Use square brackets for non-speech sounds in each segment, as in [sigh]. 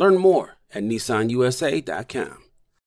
Learn more at nissanusa.com.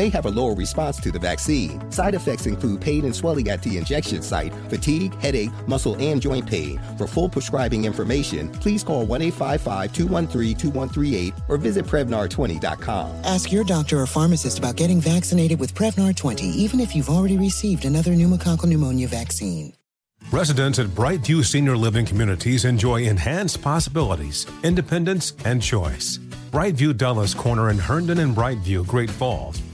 may have a lower response to the vaccine. Side effects include pain and swelling at the injection site, fatigue, headache, muscle, and joint pain. For full prescribing information, please call 1 855 213 2138 or visit Prevnar20.com. Ask your doctor or pharmacist about getting vaccinated with Prevnar 20, even if you've already received another pneumococcal pneumonia vaccine. Residents at Brightview Senior Living Communities enjoy enhanced possibilities, independence, and choice. Brightview Dulles Corner in Herndon and Brightview, Great Falls,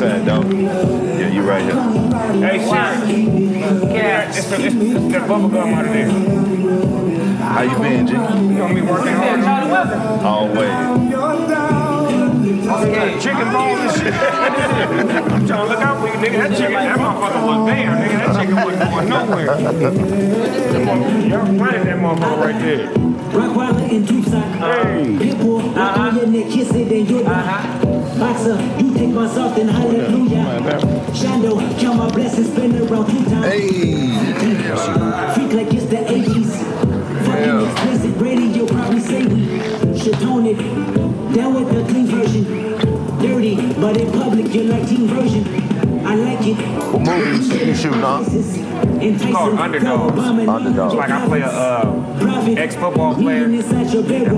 Come on this side, dog. Yeah, you right here. Hey, Siri. Yeah, it's the, it's, it's that bubble gum out of there. How you been, G? You gonna be working hard. Always. Yeah, chicken bones and shit. [laughs] I'm trying to look out for you, nigga. That chicken, that motherfucker was there, nigga. That chicken wasn't going nowhere. Y'all running that motherfucker right there. Rottweiler and Juice Hey. Pitbull, rock on your neck, kiss it, then you uh-huh. Boxer, you take my soft and hallelujah. Shando, count my blessings, spin around two times. Hey. Freak like it's the 80s. Fucking explicit radio, probably say we should tone it. Down with the clean version. Dirty, but in public, you're like teen version. I like it. What movies you shooting on? It's called Underdogs. It's like I play a uh, ex-football player and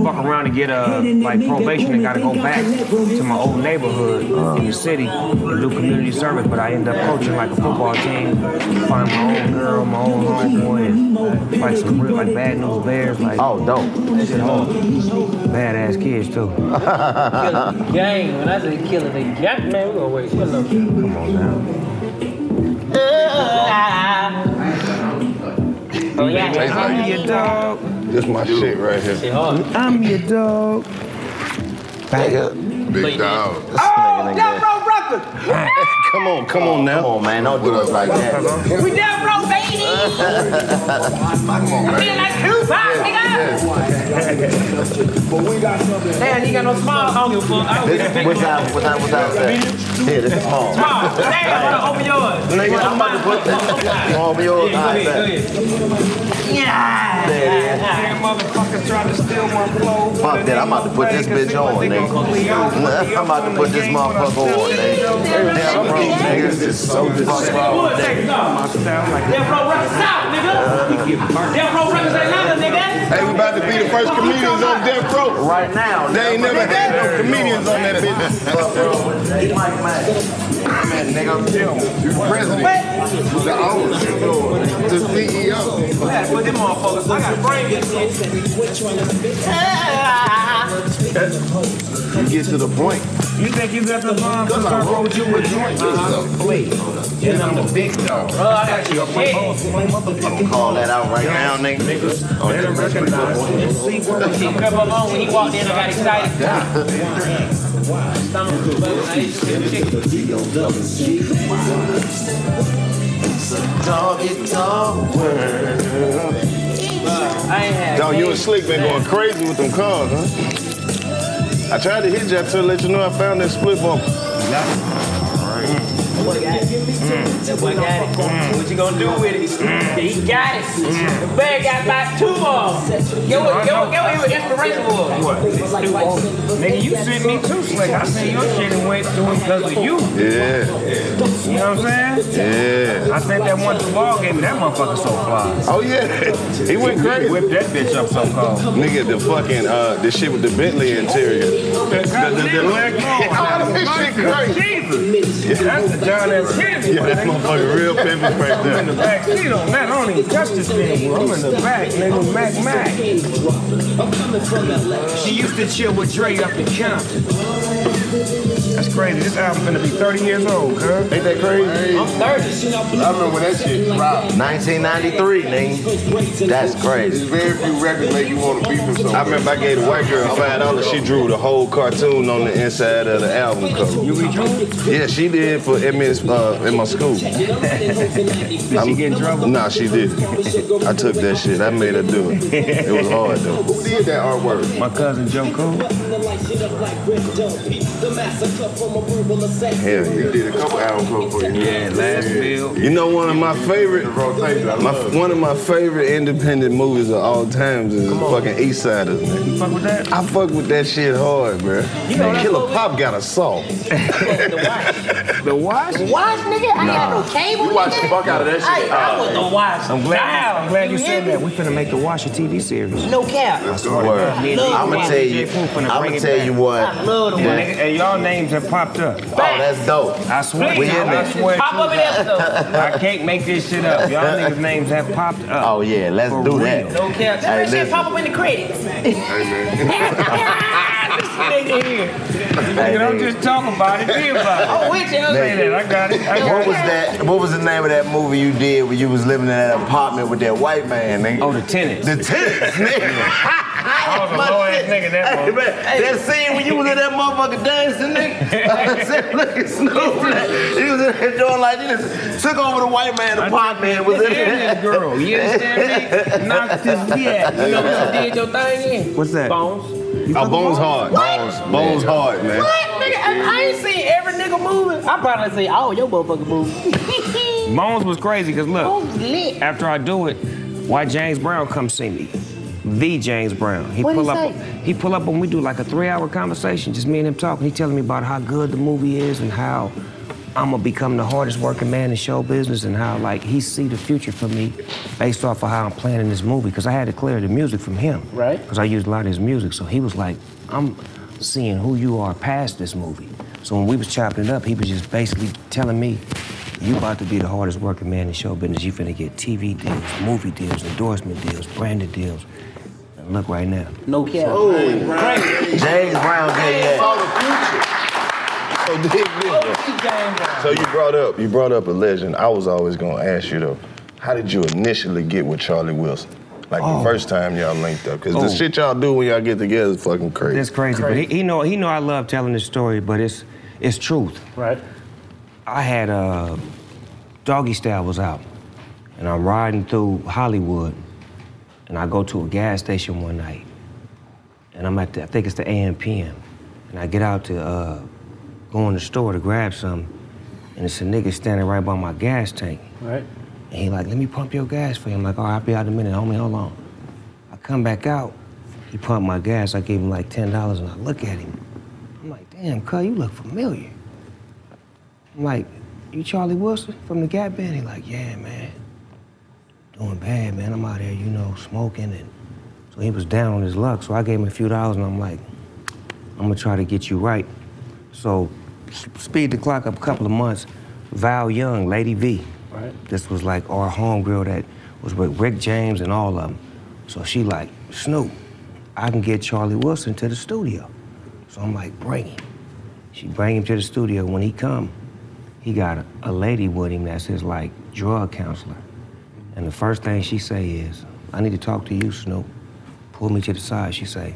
fuck around and get a like probation and gotta go back to my old neighborhood in the city and do community service. But I end up coaching like a football team, find my own girl, my own homeboy, and like some real like bad news bears. Like oh, dope. Shit hard. Badass kids too. [laughs] gang. When I say killing the gang, man, we gonna wait. Kill them. Come on now. Oh yeah. I'm your dog. This my shit right here. I'm your dog. Big dog. Oh, Death Row Records. Come on, come on now. Come on, man. Don't do us like that. We Death Row, baby. [laughs] I feel like Tupac, nigga. Damn, you got no smile on your foot. This, what's that? What's that? What's that? Yeah, this is small. Small. Damn, open yours. Nigga, I'm about to put this over yours. Yeah, go Alright, ahead, bet. go ahead. Yeah. There it is. That motherfucker tried to steal my clothes. Fuck that, I'm about to put this bitch on, nigga. [laughs] I'm about to put this motherfucker on, nigga. Damn, bro, nigga, this is so disrespectful. Death Row Records out, nigga. Death Row Records Atlanta, nigga. Hey, we about to be the first comedians on Death Row. Right now. They ain't never had no comedians on that bitch. Man. Man, nigga, you the president. The owner. The CEO. Put them motherfuckers. I gotta bring You get to the point. You think you got the bomb? Cause I rolled you a joint. Please. And I'm the big dog. Bro, I got you. Hey. I'm call that out right now, nigga. Oh, Better recognize and see what we He kept up on when he walked in. I got excited. Stomach was buzzing. I ate. Doggy dog world. I ain't had. Dog, you and Slick been going crazy with them cars, huh? I tried to hit you to let you know I found that split bump. That boy got mm. it. That boy got it. What you gonna do with it? Mm. He got it. The bag got about two of them. Get what, get what, get what was. Nigga, you sent me two slick. I sent your shit and went through it because of you. Yeah. You know what I'm saying? Yeah. I sent that one to the ball game and that motherfucker so fly. Oh yeah, he went crazy. Whipped that bitch up so cold. Nigga, the fucking uh, the shit with the Bentley interior. The, the, the, leg [laughs] Oh, this shit crazy. Jesus. That's the John S. Kennedy. Yeah, that motherfucker real pimpin' right I'm in the back seat on that. I don't even touch this thing. bro. I'm in the back, nigga. Mac Mac. She used to chill with Dre up in Compton. That's crazy. This album's gonna be 30 years old, cuz. Ain't that crazy? I'm 30. I remember when that shit dropped. 1993, nigga. That's crazy. There's Very few records make you want to beat them so I remember I gave the white girl five dollars. She drew the whole cartoon on the inside of the album cover. You redrew Yeah, she did for in, Miss, uh, in my school. Did she get in trouble? Nah, she did. I took that shit. I made her do it. It was hard though. Who did that artwork? My cousin Joe Cool. Hell He yeah. did a couple album covers for you. Yeah, last bill. You know one of my favorite, Rotation, my, one of my favorite independent movies of all times is fucking East Siders, man. You fuck with that? I fuck with that shit hard, bro. Man, Killer Pop got assault. [laughs] The watch? Watch, nigga? I got no cable. You watch the fuck out of that shit. I was the watch. I'm glad, I'm glad you hear said that. We finna make the Watch a TV series. No cap. Word. Me and I'ma tell you. I'ma tell you what. I love the Yeah. watch. And y'all names have popped up. Oh, that's dope. I swear, We in I swear Pop up in episode. I can't make this shit up. Y'all [laughs] niggas' names have popped up. Oh yeah, let's For do real. that. No cap. Just Hey, that shit listen. pop up in the credits. Hey, man. Nigga here. Nigga, don't just talk about it, be about it. Oh, which Say that, I got it. I got What it. was that? What was the name of that movie you did when you was living in that apartment with that white man, nigga? Oh, the tenants. The tenants, nigga. [laughs] I was a low ass nigga that Hey, moment. man, that scene when you was in that motherfucker dancing, nigga. [laughs] I said, look at Snoop. He was in there doing like this. Took over the white man apartment and was in This there. girl, you understand me? [laughs] Knocked this yeah. You know what you did your thing in? What's that? Bones. Oh, Bones hard. Bones, Bones hard, man. What? Nigga, I, I ain't seen every nigga moving. I probably say, oh, your motherfucker moving. [laughs] Bones was crazy because look, after I do it, why James Brown come see me? The James Brown. He pull he up. say? He pull up when we do like a three-hour conversation, just me and him talking. He telling me about how good the movie is and how I'm gonna become the hardest working man in show business and how like he see the future for me based off of how I'm planning this movie. Cause I had to clear the music from him. Right. Cause I used a lot of his music. So he was like, I'm seeing who you are past this movie. So when we was chopping it up, he was just basically telling me, you about to be the hardest working man in show business. You finna get TV deals, movie deals, endorsement deals, branded deals. And look right now. No cap. Oh, James Brown gave that. So dig this. So you brought up, you brought up a legend. I was always gonna ask you though, how did you initially get with Charlie Wilson? Like the first time y'all linked up, because Oh. the shit y'all do when y'all get together is fucking crazy. It's crazy, but he, he know he know I love telling this story, but it's it's truth. Right. I had uh, Doggy Style was out, and I'm riding through Hollywood, and I go to a gas station one night, and I'm at the, I think it's the AM PM, and I get out to uh, go in the store to grab something, and it's a nigga standing right by my gas tank. Right. And he like, let me pump your gas for you. I'm like, all right, I'll be out in a minute, homie, hold on. I come back out, he pumped my gas. I gave him like $10 and I look at him. I'm like, damn, cuz, you look familiar. I'm like, you Charlie Wilson from the Gap Band? He like, yeah, man. Doing bad, man. I'm out here, you know, smoking and so he was down on his luck. So I gave him a few dollars and I'm like, I'm gonna try to get you right. So speed the clock up a couple of months. Val Young, Lady V. Right. This was like our homegirl that was with Rick James and all of them. So she like, Snoop, I can get Charlie Wilson to the studio. So I'm like, bring him. She bring him to the studio. When he come, he got a, a lady with him that's his like drug counselor. And the first thing she say is, I need to talk to you, Snoop. Pull me to the side. She say,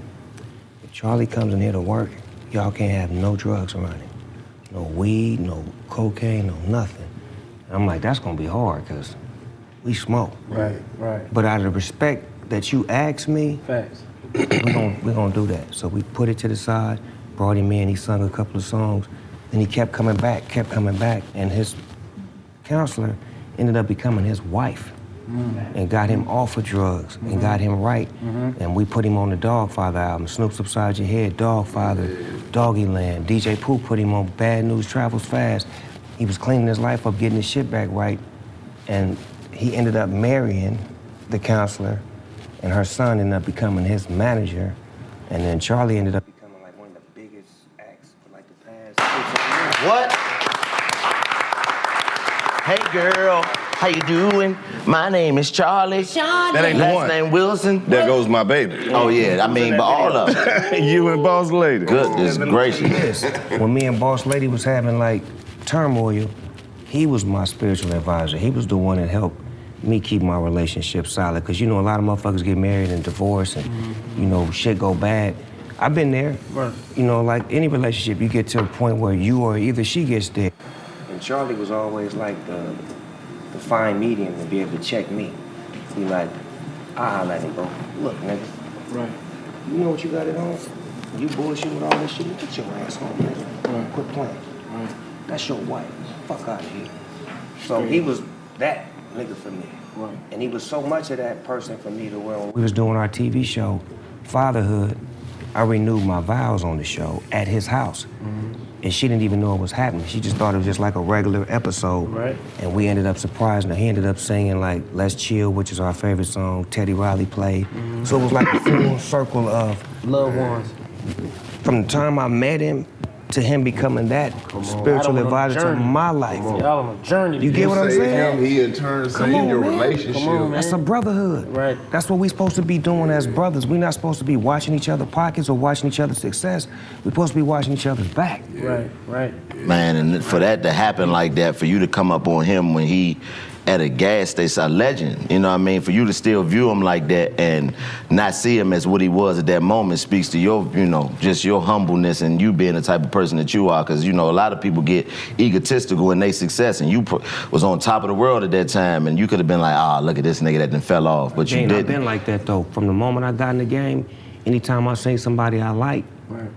if Charlie comes in here to work, y'all can't have no drugs around him. No weed, no cocaine, no nothing. And I'm like, that's gonna be hard, cause we smoke. Right, right. But out of respect that you asked me, Facts. we're gonna, we're gonna do that. So we put it to the side, brought him in, he sung a couple of songs, then he kept coming back, kept coming back, and his counselor ended up becoming his wife Mm. and got him off of drugs and mm-hmm. got him right. Mm-hmm. And we put him on the Dogfather album, Snoop's Upside Your Head, Dogfather, Doggy Land. DJ Pooh put him on Bad News Travels Fast. He was cleaning his life up, getting his shit back right. And he ended up marrying the counselor, and her son ended up becoming his manager. And then Charlie ended up becoming like one of the biggest acts for like the past. What? Hey girl, how you doing? My name is Charlie. Charlie. That ain't the Last one. name Wilson. There goes my baby. Oh yeah, I mean, but all of them. [laughs] you and Boss Lady. Goodness gracious. Yes. when me and Boss Lady was having like turmoil, he was my spiritual advisor. He was the one that helped me keep my relationship solid. Cause you know a lot of motherfuckers get married and divorce and you know shit go bad. I've been there. Right. You know, like any relationship, you get to a point where you or either she gets there. And Charlie was always like the the fine medium to be able to check me. He like, I holla at him, bro. Look, nigga. Right. You know what you got at home? You bullshit with all this shit. Get your ass home, nigga. Quit playing. That's your wife. Fuck out of here. So he was that nigga for me. Right. And he was so much of that person for me to where we was doing our TV show, Fatherhood, I renewed my vows on the show at his house. Mm-hmm. And she didn't even know it was happening. She just thought it was just like a regular episode. Right. And we ended up surprising her. He ended up singing like Let's Chill, which is our favorite song. Teddy Riley played. So it was like a full mm-hmm. circle of Loved ones. from the time I met him to him becoming that spiritual Y'all on a advisor to my life. Y'all on a journey. You get what I'm saved saying? him, he in turn saved your man. relationship. Come on, man. That's a brotherhood. Right. That's what we're supposed to be doing as brothers. We're not supposed to be watching each other's pockets or watching each other's success. We're supposed to be watching each other's back. Right, right. Man, and for that to happen like that, for you to come up on him when he at a gas station, a legend, you know what I mean? For you to still view him like that and not see him as what he was at that moment speaks to your, you know, just your humbleness and you being the type of person that you are. Because, you know, a lot of people get egotistical in their success and you pr- was on top of the world at that time and you could have been like, ah, look at this nigga that done fell off. But you Jane, I've been like that though. From the moment I got in the game, anytime I seen somebody I like,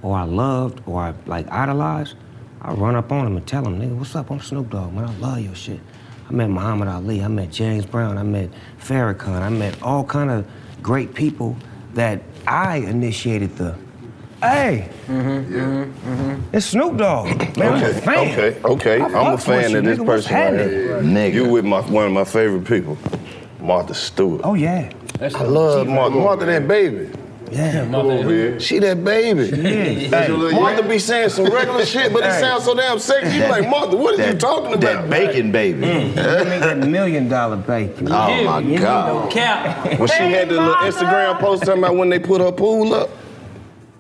or I loved, or I like idolized, I run up on them and tell them, nigga, what's up? I'm Snoop Dogg, man. I love your shit. I met Muhammad Ali, I met James Brown, I met Farrakhan, I met all kind of great people that I initiated the. Hey, it's Snoop Dogg. [clears throat] Man, I'm a Okay, fan. okay, okay. I I'm a fan of this nigga. Person right happening? here. Nigga. You with my one of my favorite people, Martha Stewart. Oh yeah, I love Martha. Martha, that baby. Yeah. She that baby. Hey, Martha be saying some regular shit, but it sounds so damn sexy. You like Martha? What are you talking about? That bacon baby. Mm. [laughs] Give me that million dollar bacon. Oh my God. Cap. When she had the little Instagram post talking about when they put her pool up.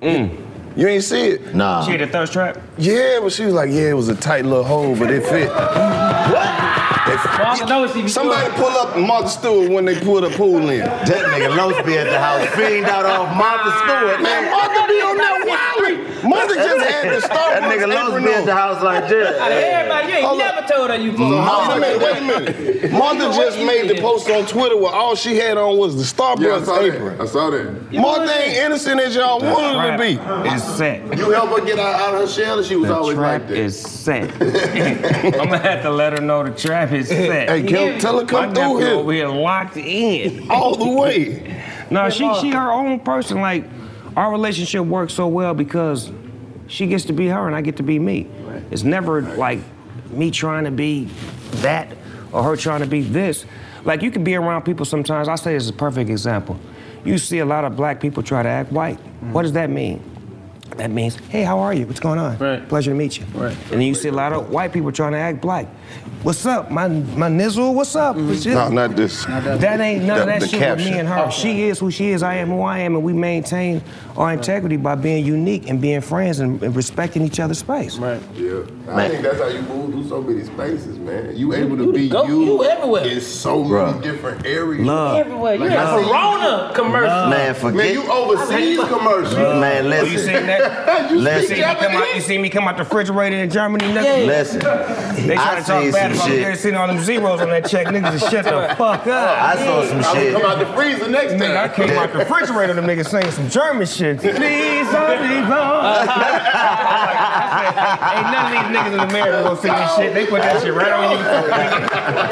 Mm. You ain't see it? Nah. She had a thirst trap? Yeah, but she was like, yeah, it was a tight little hole, but it fit. What? It fit. Martha knows she be Somebody pull up Martha Stewart when they pull the pool in. That nigga Los be at the house, fiend out off Martha Stewart. Man, Martha be on that wilding. Martha just had the Starbucks That nigga Los apron be at the house like this. Out of everybody, you ain't Hold never told her you So, fuck. wait a minute, wait a minute. Martha just made the post on Twitter where all she had on was the Starbucks Yeah, I saw apron. that. I saw that. Martha ain't innocent as y'all wanted her to be. It's set. You help her get out, out of her shell, and she was The always trap like that. is set. [laughs] I'm gonna have to let her know the trap is Hey, Kel, tell her come My through here. over here locked in. All the way. [laughs] No, she she her own person. Like our relationship works so well because she gets to be her and I get to be me. It's never like me trying to be that or her trying to be this. Like you can be around people sometimes. I say this is a perfect example. You see a lot of black people try to act white. Mm. What does that mean? That means, hey, how are you? What's going on? Right. Pleasure to meet you. Right. And then you see a lot of white people trying to act black. What's up, my my nizzle? What's up? Mm-hmm. What's No, not this. that ain't none of that shit caption. with me and her. She is who she is. I am who I am, and we maintain our integrity by being unique and being friends and, and respecting each other's space. Right. Yeah. I think that's how you move through so many spaces, man. You able to you be go- you, you everywhere. in so many different areas. Love. Everywhere. You Like, in I Corona commercial. Man, forget. Man, you overseas commercials. Man, Oh, listen. [laughs] you seen that? You you, Listen. see me come out, you see me come out the refrigerator in Germany, nigga? Listen. They try I to talk seen bad some about me. shit. They seen all them zeros on that check. Niggas just shut the [laughs] fuck up. I saw some I shit. will come out the freezer next Nigga, I time. came out the refrigerator, them niggas saying some German shit. Please don't be gone. Ain't none of these niggas in America gonna see this shit. They put that shit right on you.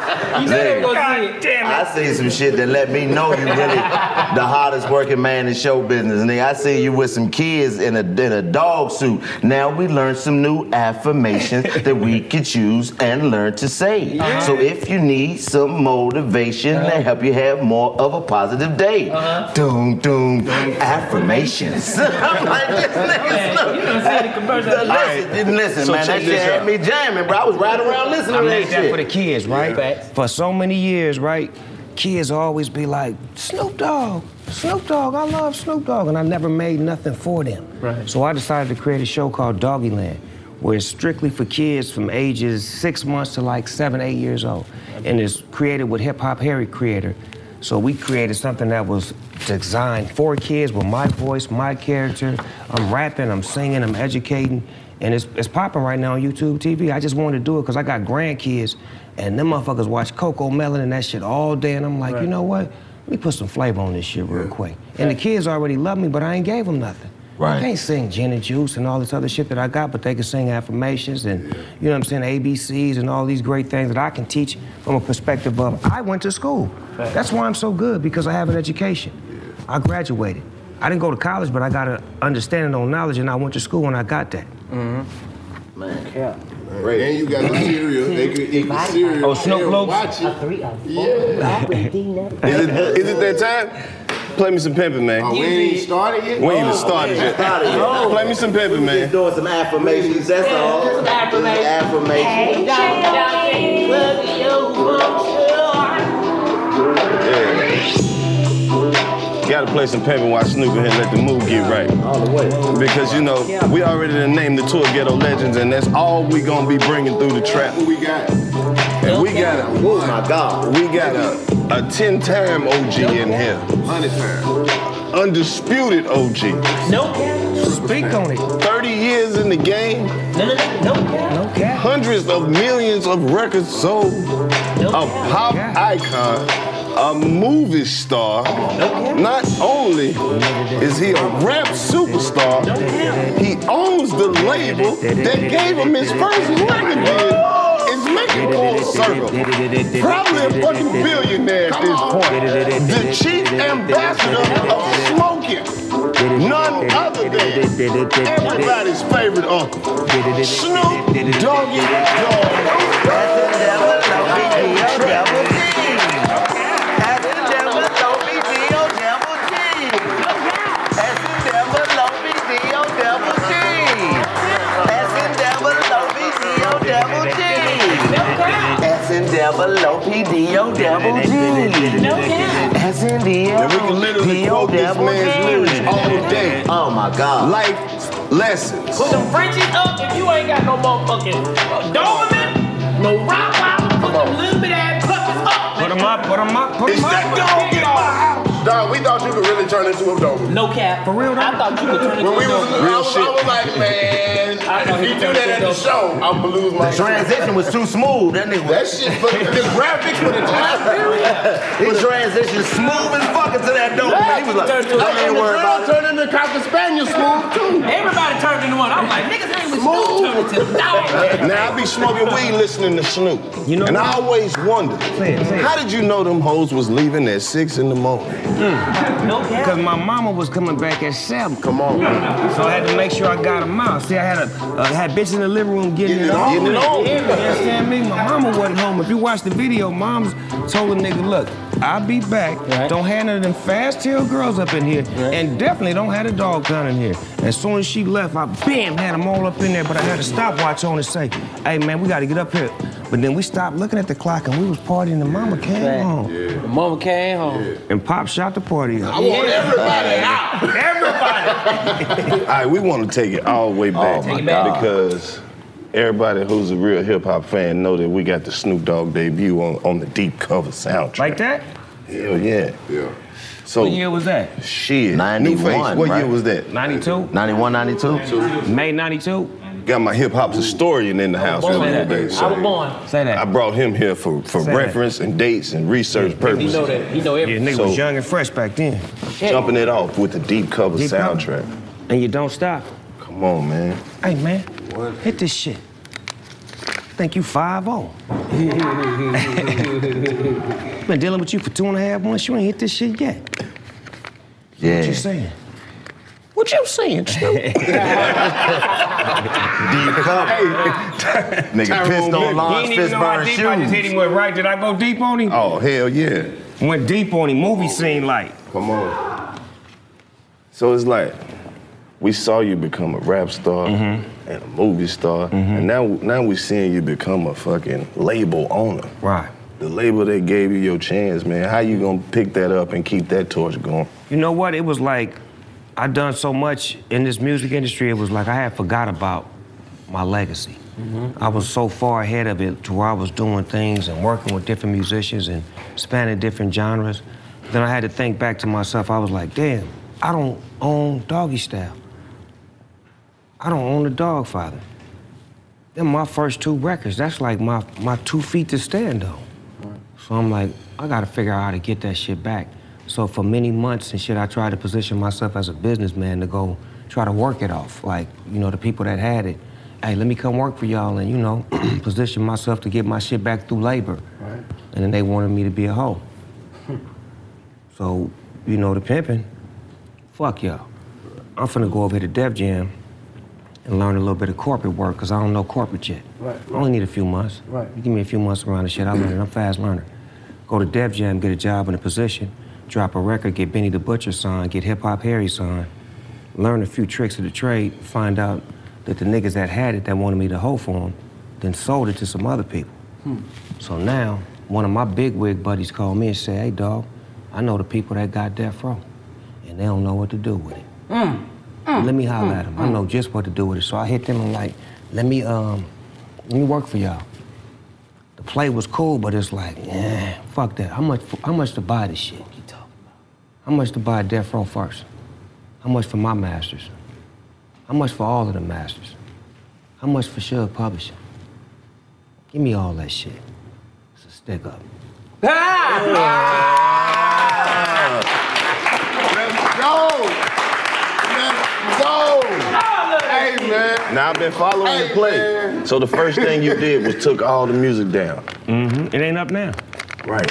[laughs] You know they gonna see it. damn it. I see some shit that let me know you really the hardest working man in show business. Nigga, I see you with some kids in a in a dog suit. Now we learned some new affirmations that we can choose and learn to say. Uh-huh. So if you need some motivation to uh-huh. help you have more of a positive day, uh-huh. doom doom affirmations. [laughs] I'm like [laughs] this nigga. You done seen the commercial. Listen, listen, So man, that shit had me jamming, bro. I was riding around listening I to made that that shit. for the kids, right? Facts. For so many years, right? Kids always be like, Snoop Dogg, Snoop Dogg, I love Snoop Dogg. And I never made nothing for them. Right. So I decided to create a show called Doggyland, where it's strictly for kids from ages six months to like seven, eight years old. And it's created with Hip Hop Harry Creator. So we created something that was designed for kids with my voice, my character. I'm rapping, I'm singing, I'm educating. And it's, it's popping right now on YouTube TV. I just wanted to do it because I got grandkids, and them motherfuckers watch Cocomelon and that shit all day. And I'm like, you know what? Let me put some flavor on this shit real quick. And the kids already love me, but I ain't gave them nothing. Right. I can't sing gin and juice and all this other shit that I got, but they can sing affirmations and, you know what I'm saying, ABCs and all these great things that I can teach from a perspective of I went to school. That's why I'm so good, because I have an education. I graduated. I didn't go to college, but I got an understanding on knowledge, and I went to school and I got that. Mm-hmm. Man, yeah. Right. And you got the cereal. They could eat the cereal. Oh, Snoop and Lopes? Watch it. Three, a four, Yeah. Is it, is it that time? Play me some pimpin', man. Oh, we ain't even started yet? We ain't even Oh, started yet. Play me some pimpin', Just man. doing some affirmations, that's all. Just affirmation. Affirmations. Gotta play some pimpin' while Snoop in here let the mood get right. All the way. Because you know, we already done named the tour Ghetto Legends, and that's all we gonna be bringing through the trap. Who we got? And we got a, Oh my God. we got a, a 10-time OG in here. Hundred times. Undisputed OG. Nope. Speak on it. 30 years in the game, No, no, no, no. No hundreds of millions of records sold, No a cap. pop icon, a movie star. Not only is he a rap superstar, he owns the label that gave him his first record deal. Making full circle. Probably a fucking billionaire at this point. The chief ambassador of smoking. None other than everybody's favorite uncle. Snoop Doggy Dogg. Double O P D O double G. S N D L And we can literally quote this man's lyrics all day. Oh my God. Life lessons. Put some Frenchies up if you ain't got no motherfucking Doberman, no Rottweiler, put a little bit of that him up, put him up, put Is him up. that dog in my house? Dog, we thought you could really turn into a Doberman. No cap. For real, I thought you could turn into When we a was, Doberman. I, was, I was like, man, I if he he do that at the show, I'm gonna lose my The transition was too smooth. That nigga That shit, for the graphics for the time [laughs] period. He transitioned smooth as fuck into that dope. man. He was like, Turned to a I ain't And worried about it. turned into Cocker Spaniel smooth too. Everybody turned into one. I'm like, niggas ain't with Snoop turned into dog. Now I be smoking weed listening to Snoop. You know and I always wondered, Say it, say it. how did you know them hoes was leaving at six in the morning? No cap. Because my mama was coming back at seven. Come on, man. So I had to make sure I got them out. See, I had a uh, had bitches in the living room getting, Getting it it on. on. Getting it on. You understand me? My mama wasn't home. If you watch the video, mom's told the nigga, look, I'll be back. Right. Don't have none of them fast tail girls up in here. And definitely don't have the dog gun in here. As soon as she left, I bam, had them all up in there, but I had a stopwatch on and say, hey man, we gotta get up here. But then we stopped looking at the clock and we was partying and mama came Right. home. The mama came home. And Pop shot the party up. I want everybody out. Everybody. [laughs] all right, we want to take it all the way oh, back Take it back. because everybody who's a real hip hop fan know that we got the Snoop Dogg debut on, on the deep cover soundtrack. Like that? Hell yeah. Yeah. So What year was that? shit. 91, New Face, what right? year was that? 92? 91, 92? May 92? Got my hip hop historian in the house Born the other that. day. I So was born. Say that. I brought him here for, for Say that. reference and dates and research He purposes. know that. He know Yeah, everything. nigga So- was young and fresh back then. Jumping it off with the deep cover Deep cover. soundtrack. And you don't stop. Come on, man. Hey, man, What? hit this shit. Think you 5 [laughs] [laughs] Been dealing with you for two and a half months. You ain't hit this shit yet. Yeah. What you saying? What you saying, Snoop? [laughs] [laughs] Deep cover. Nigga Tyrone pissed on Miller. Laurence Fishburne shoes. I just hit him with right. Did I go deep on him? Oh, hell yeah. Went deep on him. Movie scene like. Come on. So it's like we saw you become a rap star Mm-hmm. and a movie star, and now now we seeing you become a fucking label owner. Right. The label that gave you your chance, man. How you gonna pick that up and keep that torch going? You know what? It was like I done so much in this music industry. It was like I had forgot about my legacy. Mm-hmm. I was so far ahead of it to where I was doing things and working with different musicians and spanning different genres. Then I had to think back to myself. I was like, damn, I don't own Doggy Style. I don't own the Dog Father. Them my first two records. That's like my my two feet to stand on. So I'm like, I gotta figure out how to get that shit back. So for many months and shit, I tried to position myself as a businessman to go try to work it off. Like, you know, the people that had it, hey, let me come work for y'all and, you know, [clears throat] position myself to get my shit back through labor. And then they wanted me to be a hoe. [laughs] so, you know, the pimping, fuck y'all. I'm finna go over here to Def Jam and learn a little bit of corporate work, because I don't know corporate yet. Right, I only need a few months. Right. You give me a few months around the shit, I learn it. I'm a fast learner. Go to Def Jam, get a job in a position, drop a record, get Benny the Butcher signed, get Hip Hop Harry signed, learn a few tricks of the trade, find out that the niggas that had it that wanted me to hoe for them, then sold it to some other people. Hmm. So now, one of my big wig buddies called me and said, hey, dog, I know the people that got Death Row, and they don't know what to do with it. Mm. Mm. Let me holler at them. I mm. know just what to do with it. So I hit them and like, let me um, let me work for y'all. The play was cool, but it's like, yeah, fuck that. How much? How much to buy this shit? How much to buy Death Row first? How much for my masters? How much for all of the masters? How much for Suge Publishing? Give me all that shit. It's a stick up. Let's go. Let's go. Hey, man. Now I've been following Hey, the play. man. So the first thing you did was took all the music down. Mm-hmm. It ain't up now. Right.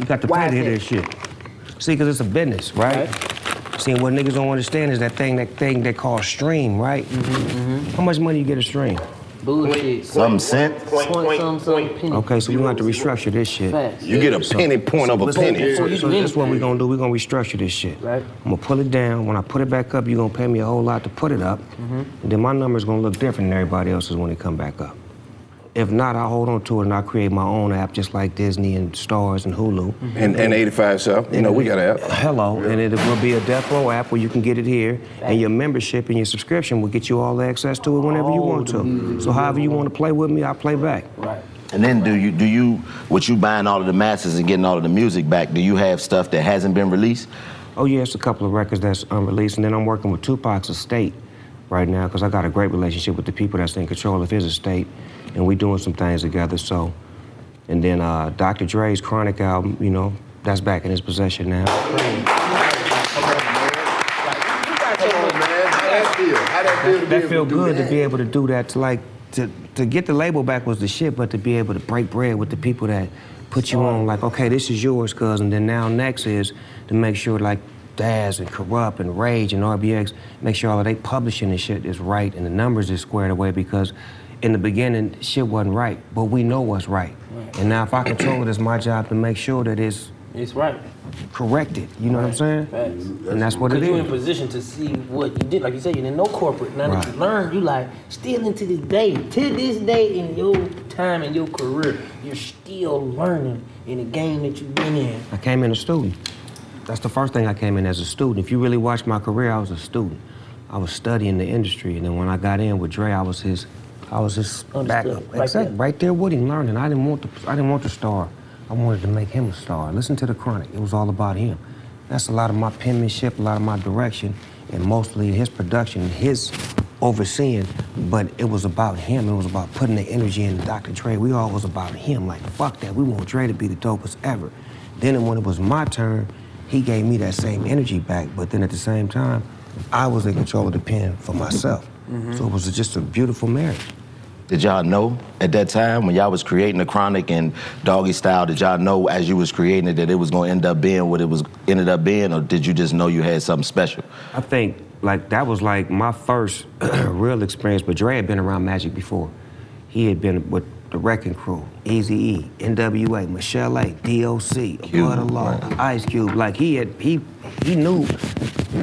You got to Why pay to hear is this shit. See, because it's a business, right? See, what niggas don't understand is that thing, that thing they call stream, right? How much money you get a stream? Bullshit. Some cent. Point some some. Okay, so we gonna have to restructure this shit. Facts. You get a penny point of a Listen, penny. So, so do that's what we're gonna do. We're gonna restructure this shit. Right. I'm gonna pull it down. When I put it back up, you're gonna pay me a whole lot to put it up. Mm-hmm. And then my number's gonna look different than everybody else's when it come back up. If not, I'll hold on to it and I'll create my own app just like Disney and Starz and Hulu. Mm-hmm. And, and 85 South. You know, we got an app. Hello, and it will be a Death Row app where you can get it here, and your membership and your subscription will get you all the access to it whenever you want the to. music So however you want to play with me, I'll play back. Right. And then do you do you with you buying all of the masters and getting all of the music back? Do you have stuff that hasn't been released? Oh yeah, it's a couple of records that's unreleased, and then I'm working with Tupac's estate right now because I got a great relationship with the people that's in control of his estate, and we doing some things together. So, and then uh, Dr. Dre's Chronic album, you know, that's back in his possession now. That feel good to be able to do that. To like to to get the label back was the shit, but to be able to break bread with the people that put you on, like, okay, this is yours, cuz, and then now next is to make sure like Daz and Kurupt and Rage and RBX, make sure all of they publishing and shit is right and the numbers is squared away because in the beginning shit wasn't right, but we know what's right. And now if I control it, it's my job to make sure that it's It's right. corrected. You know what I'm saying? Facts. And that's what it Because you're in position to see what you did. Like you said, you didn't know corporate. Now that you learn, you like, still into this day, to this day in your time in your career, you're still learning in the game that you've been in. I came in a student. That's the first thing I came in as a student. If you really watch my career, I was a student. I was studying the industry, and then when I got in with Dre, I was his, I was his back. Right exactly, right there with him, learning. I didn't want the, I didn't want the star. I wanted to make him a star. Listen to the Chronic. It was all about him. That's a lot of my penmanship, a lot of my direction, and mostly his production, his overseeing. But it was about him. It was about putting the energy in Dr. Dre. We all was about him. Like fuck that. We want Dre to be the dopest ever. Then when it was my turn, he gave me that same energy back. But then at the same time, I was in control of the pen for myself. Mm-hmm. So it was just a beautiful marriage. Did y'all know at that time when y'all was creating the Chronic and Doggy Style? Did y'all know as you was creating it that it was going to end up being what it was ended up being, or did you just know you had something special? I think like that was like my first [clears throat] real experience. But Dre had been around Magic before. He had been with the Wrecking Crew, Easy E, NWA, Michelle A, DOC, Blood of Law, Ice Cube. Like he had he he knew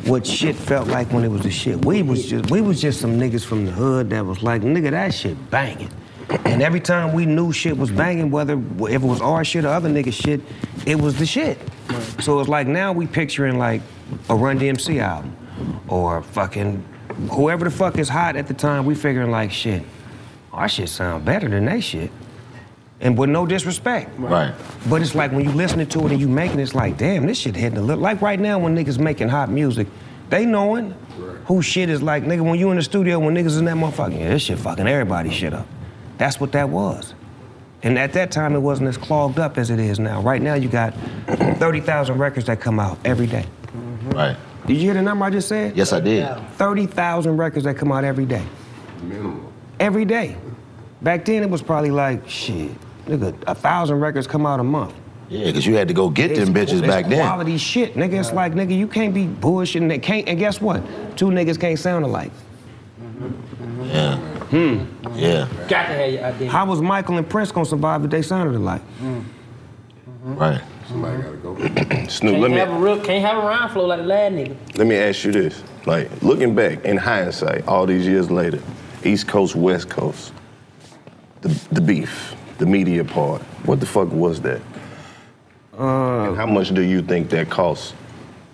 what shit felt like when it was the shit. We was just we was just some niggas from the hood that was like, nigga, that shit banging. And every time we knew shit was banging, whether if it was our shit or other niggas shit, it was the shit. So it's like now we picturing like a Run DMC album or fucking whoever the fuck is hot at the time. We figuring like shit. Our shit sound better than they shit. And with no disrespect. Right. But it's like when you listening to it and you making it, it's like, damn, this shit hitting a little. Like right now when niggas making hot music, they knowing who shit is like, nigga, when you in the studio, when niggas in that motherfucker, yeah, this shit fucking everybody shit up. That's what that was. And at that time, it wasn't as clogged up as it is now. Right now, you got [clears throat] 30,000 records that come out every day. Mm-hmm. Right. Did you hear the number I just said? Yes, I did. 30,000 records that come out every day. Minimum. Every day. Back then, it was probably like, shit, nigga, a thousand records come out a month. Yeah, because you had to go get them bitches it's back then. Quality shit, nigga. It's like, nigga, you can't be bullshitting. They can't. And guess what? Two niggas can't sound alike. Yeah. Hmm. Yeah. Got to have your identity. How was Michael and Prince gonna survive if they sounded alike? Right. Somebody gotta go. [clears throat] Snoop, Can't let me have a real, can't have a rhyme flow like the lad nigga. let me ask you this. Like, looking back in hindsight, all these years later, East Coast, West Coast, the, the beef, the media part, what the fuck was that? Uh, and how much do you think that cost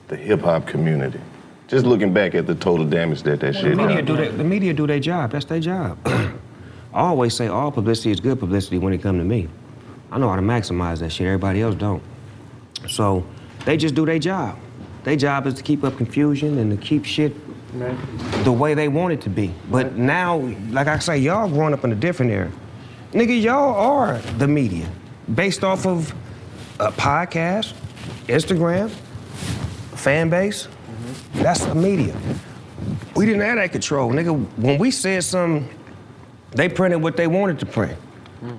the hip hop community? Just looking back at the total damage that that the shit media done. do that. The media do their job. That's their job. [clears throat] I always say all publicity is good publicity when it come to me. I know how to maximize that shit. Everybody else don't. So they just do their job. Their job is to keep up confusion and to keep shit the way they want it to be. But now, like I say, y'all growing up in a different era. Nigga, y'all are the media. Based off of a podcast, Instagram, fan base. That's the media. We didn't have that control. Nigga, when we said something, they printed what they wanted to print.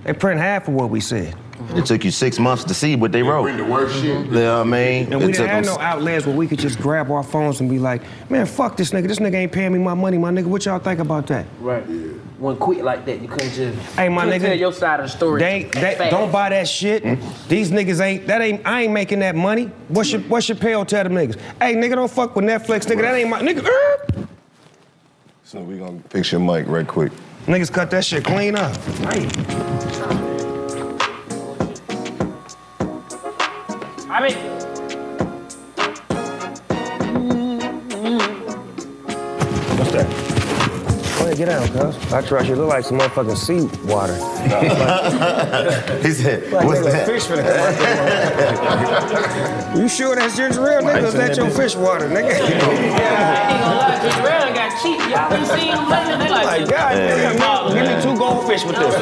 They print half of what we said. It took you six months to see what they wrote. Bring the worst shit. You know what I mean? And we It didn't have them- no outlets where we could just grab our phones and be like, man, fuck this nigga. This nigga ain't paying me my money, my nigga. What y'all think about that? Right. When quick like that, you couldn't just. Hey, my nigga. Tell your side of the story. They, they don't buy that shit. These niggas ain't that ain't I ain't making that money. What's your what's your pay tell them niggas? Hey nigga, don't fuck with Netflix, nigga. That ain't my nigga. er. So we gonna fix your mic right quick. Niggas cut that shit clean up. I mean, What's that? Get out, cuz. I trust you. Look like some motherfucking sea water. [laughs] he said, Like, what's nigga, that? fish finna come out there. you sure that's ginger ale, nigga? Is that your fish water, nigga? [laughs] Yeah, I ain't gonna lie, Ginger Ale got cheap. Y'all been seeing them lately? They like, oh Like, God, nigga, give me two goldfish with this.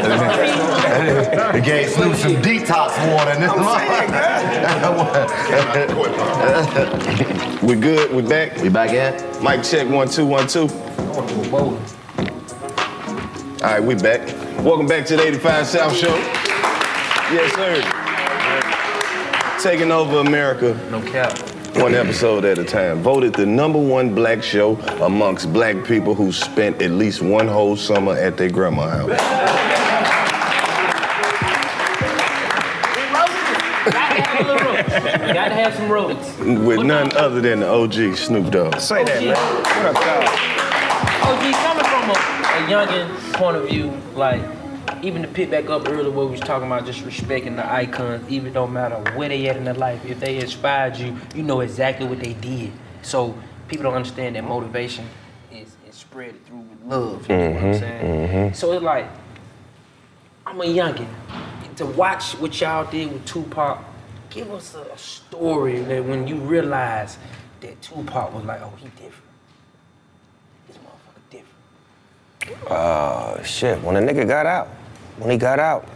They gave Snoop some detox water in this [laughs] we good? We back? We back at? Mic check one two one two. All right, we back. Welcome back to the 85 South Show. Yes, sir. Taking over America. No cap. One episode at a time. Voted the number one black show amongst black people who spent at least one whole summer at their grandma house. Gotta have some roads. With none other than the OG Snoop Dogg. Say that, man. What up, OG, coming from a, a youngin' point of view, like, even to pick back up earlier what we was talking about, just respecting the icons, even don't matter where they at in their life. If they inspired you, you know exactly what they did. So people don't understand that motivation is, is spread through with love. You know what I'm Mhm, saying? mhm. So it's like, I'm a youngin'. To watch what y'all did with Tupac, give us a story that when you realize that Tupac was like, oh, he different. Uh, shit. When the nigga got out, when he got out,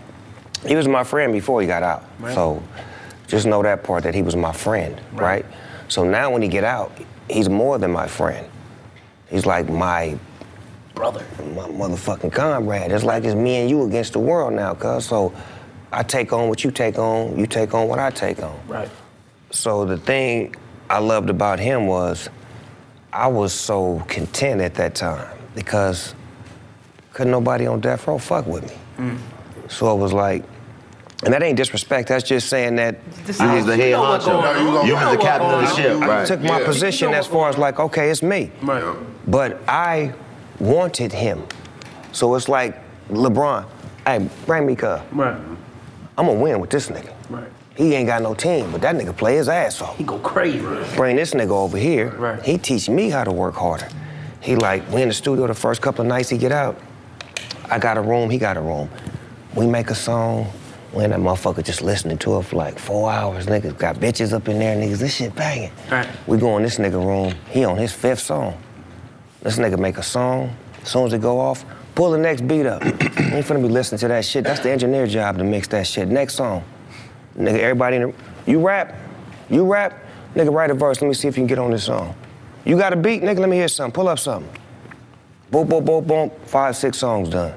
he was my friend before he got out. Right. So just know that part that he was my friend, right. So now when he get out, he's more than my friend. He's like my brother, my motherfucking comrade. It's like it's me and you against the world now, cuz. So I take on what you take on, you take on what I take on. Right. So the thing I loved about him was I was so content at that time because couldn't nobody on death row fuck with me. Mm. So it was like, and that ain't disrespect. That's just saying that You was the head honcho. You was the captain of the ship, I right? took my Yeah. position as far as like, okay, it's me. Right. But I wanted him. So it's like LeBron, hey, bring me cuz. Right. I'm gonna win with this nigga. Right. He ain't got no team, but that nigga play his ass off. He go crazy. Bring this nigga over here. Right. He teach me how to work harder. He like, we in the studio the first couple of nights he get out. I got a room, he got a room. We make a song. We in that motherfucker just listening to it for like four hours. Niggas got bitches up in there, niggas, this shit banging. Right. We go in this nigga room, he on his fifth song. This nigga make a song, as soon as it go off, pull the next beat up. [clears throat] ain't finna be listening to that shit. That's the engineer job to mix that shit. Next song. Nigga, everybody in the, you rap, you rap, nigga write a verse, let me see if you can get on this song. You got a beat, nigga, let me hear something, pull up something. Boom, boom, boom, boom, five, six songs done.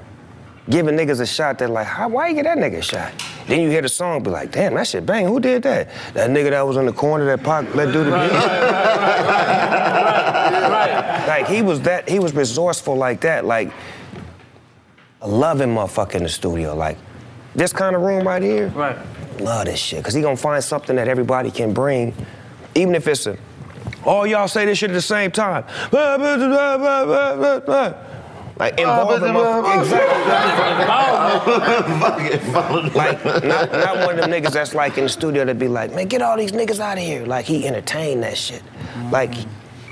Giving niggas a shot that like, how, why you get that nigga a shot? Then you hear the song, be like, damn, that shit bang, who did that? That nigga that was in the corner that Pac let do the beat. Like he was that, he was resourceful like that, like a loving motherfucker in the studio. Like this kind of room right here, Right. love this shit. Cause he gonna find something that everybody can bring, even if it's a, all y'all say this shit at the same time. Like involving motherfuckers. Exactly. like not, not one of them niggas that's like in the studio that be like, man, get all these niggas out of here. Like he entertained that shit. Like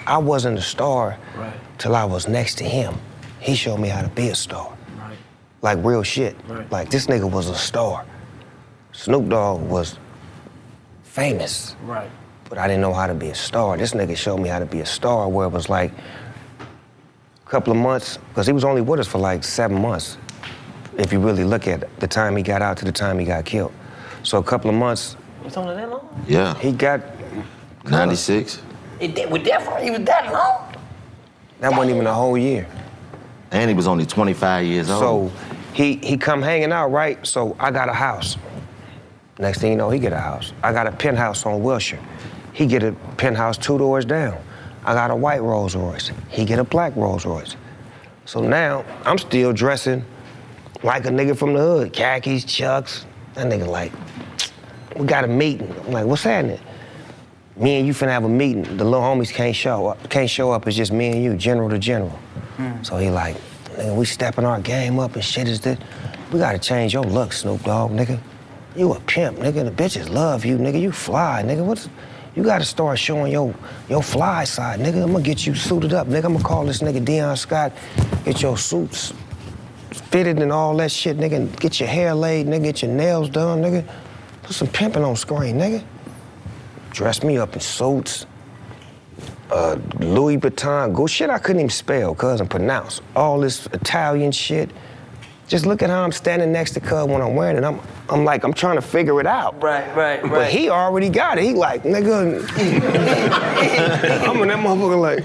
I wasn't a star Right. till I was next to him. He showed me how to be a star. Right. Like real shit. Right. Like this nigga was a star. Snoop Dogg was famous, Right. But I didn't know how to be a star. This nigga showed me how to be a star where it was like a couple of months, because he was only with us for like seven months, if you really look at the time he got out to the time he got killed. So a couple of months, It's only that long? Yeah. he got 96. It, did- with that, for- he was that long? that wasn't even a whole year. And he was only 25 years old. So he he come hanging out, right? So I got a house. Next thing you know, he get a house. I got a penthouse on Wilshire. He get a penthouse two doors down. I got a white Rolls Royce. He get a black Rolls Royce. So now I'm still dressing like a nigga from the hood, khakis, chucks. That nigga like, we got a meeting. I'm like, what's happening? Me and you finna have a meeting. The little homies can't show up. Can't show up. It's just me and you, general to general. Hmm. So he like, nigga, we stepping our game up and shit is this. We gotta change your look, Snoop Dogg, nigga. You a pimp, nigga. The bitches love you, nigga. You fly, nigga. What's You gotta start showing your your fly side, nigga. I'm gonna get you suited up, nigga. I'm gonna call this nigga Deion Scott, get your suits fitted and all that shit, nigga, get your hair laid, nigga, get your nails done, nigga. Put some pimping on screen, nigga. Dress me up in suits, uh, Louis Vuitton, go shit I couldn't even spell, and pronounce. All this Italian shit. Just look at how I'm standing next to Cub when I'm wearing it. I'm, I'm like, I'm trying to figure it out. Right, right, right. But he already got it. He like, nigga. [laughs] I'm in that motherfucker like.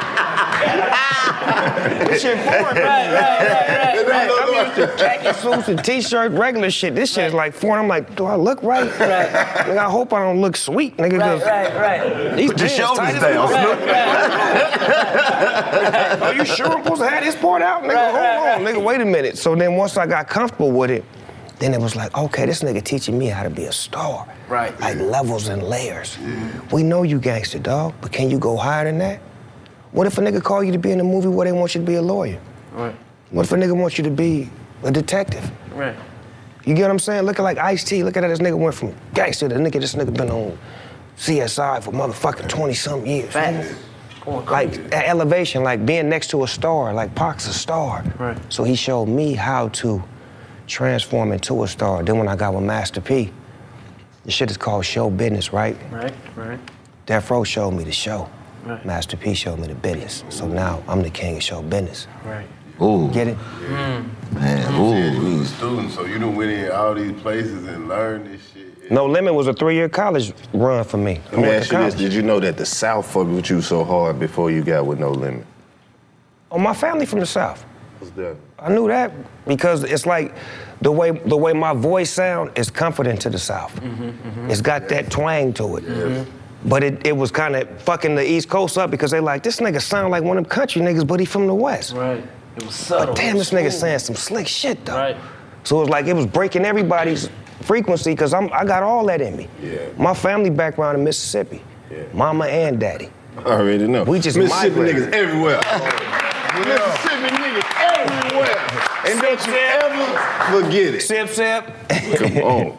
[laughs] This shit foreign. [laughs] Right, right, right, right, right. I'm used to khaki suits and t-shirt, regular shit. This shit is like foreign. I'm like, do I look right? Right. Nigga, I hope I don't look sweet, nigga. Right, 'cause right, right. These Put your shoulders tight as down, fuck. [laughs] Are you sure I'm supposed to have this part out? Nigga, Right, hold right, on, nigga, wait a minute. So then once I got comfortable with it, then it was like, okay, this nigga teaching me how to be a star. Right. Like levels and layers. Mm-hmm. We know you gangster, dog, but can you go higher than that? What if a nigga call you to be in a movie where they want you to be a lawyer? Right, What if a nigga wants you to be a detective? right. You get what I'm saying? Looking like Ice T. Look at that. This nigga went from gangster to nigga. This nigga been on CSI for motherfucking 20 something years. Facts. Like elevation, like being next to a star, like Pac's a star. Right. So he showed me how to transform into a star. Then when I got with Master P, the shit is called show business, right? Right, right. Death Row showed me the show. Right. Master P showed me the business. So now I'm the king of show business. Right. Ooh, Get it? Yeah. man, mm. You ooh. was a student, so you done went in all these places and learned this shit. No Limit was a three-year college run for me. Let me ask you this. Did you know that the South fucked with you so hard before you got with No Limit? Oh, my family from the South. What's that? I knew that because it's like the way the way my voice sound is comforting to the South. Mm-hmm. mm-hmm. It's got that twang to it. Mm-hmm. But it, it was kind of fucking the East Coast up because they like this nigga sound like one of them country niggas, but he from the West. Right. It was subtle. But damn, this nigga saying some slick shit though. Right. So it was like it was breaking everybody's frequency because I'm I got all that in me. Yeah. My family background in Mississippi, Yeah. mama and daddy. I already know. We just Mississippi migrated. niggas everywhere. Mississippi niggas everywhere. And don't you ever forget it. Sip sip. Come on.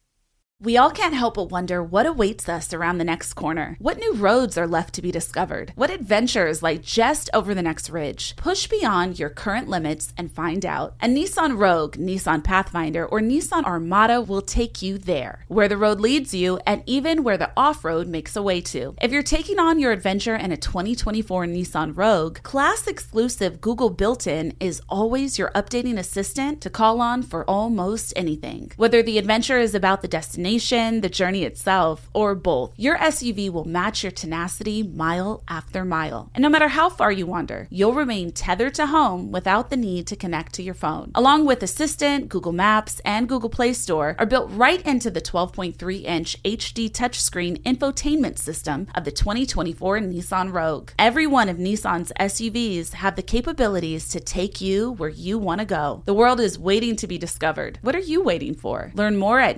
We all can't help but wonder what awaits us around the next corner. What new roads are left to be discovered? What adventures lie just over the next ridge? Push beyond your current limits and find out. A Nissan Rogue, Nissan Pathfinder, or Nissan Armada will take you there, where the road leads you, and even where the off road makes a way to. If you're taking on your adventure in a 2024 Nissan Rogue, class exclusive Google built in is always your updating assistant to call on for almost anything. Whether the adventure is about the destination, the journey itself, or both, your SUV will match your tenacity mile after mile. And no matter how far you wander, you'll remain tethered to home without the need to connect to your phone. Along with Assistant, Google Maps, and Google Play Store are built right into the 12.3 inch HD touchscreen infotainment system of the 2024 Nissan Rogue. Every one of Nissan's SUVs have the capabilities to take you where you want to go. The world is waiting to be discovered. What are you waiting for? Learn more at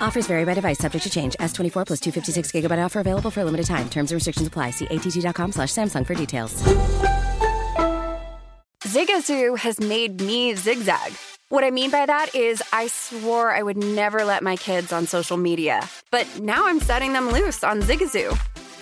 Offers vary by device, subject to change. S24 plus 256 gigabyte offer available for a limited time. Terms and restrictions apply. See att.com slash Samsung for details. Zigazoo has made me zigzag. What I mean by that is, I swore I would never let my kids on social media, but now I'm setting them loose on Zigazoo.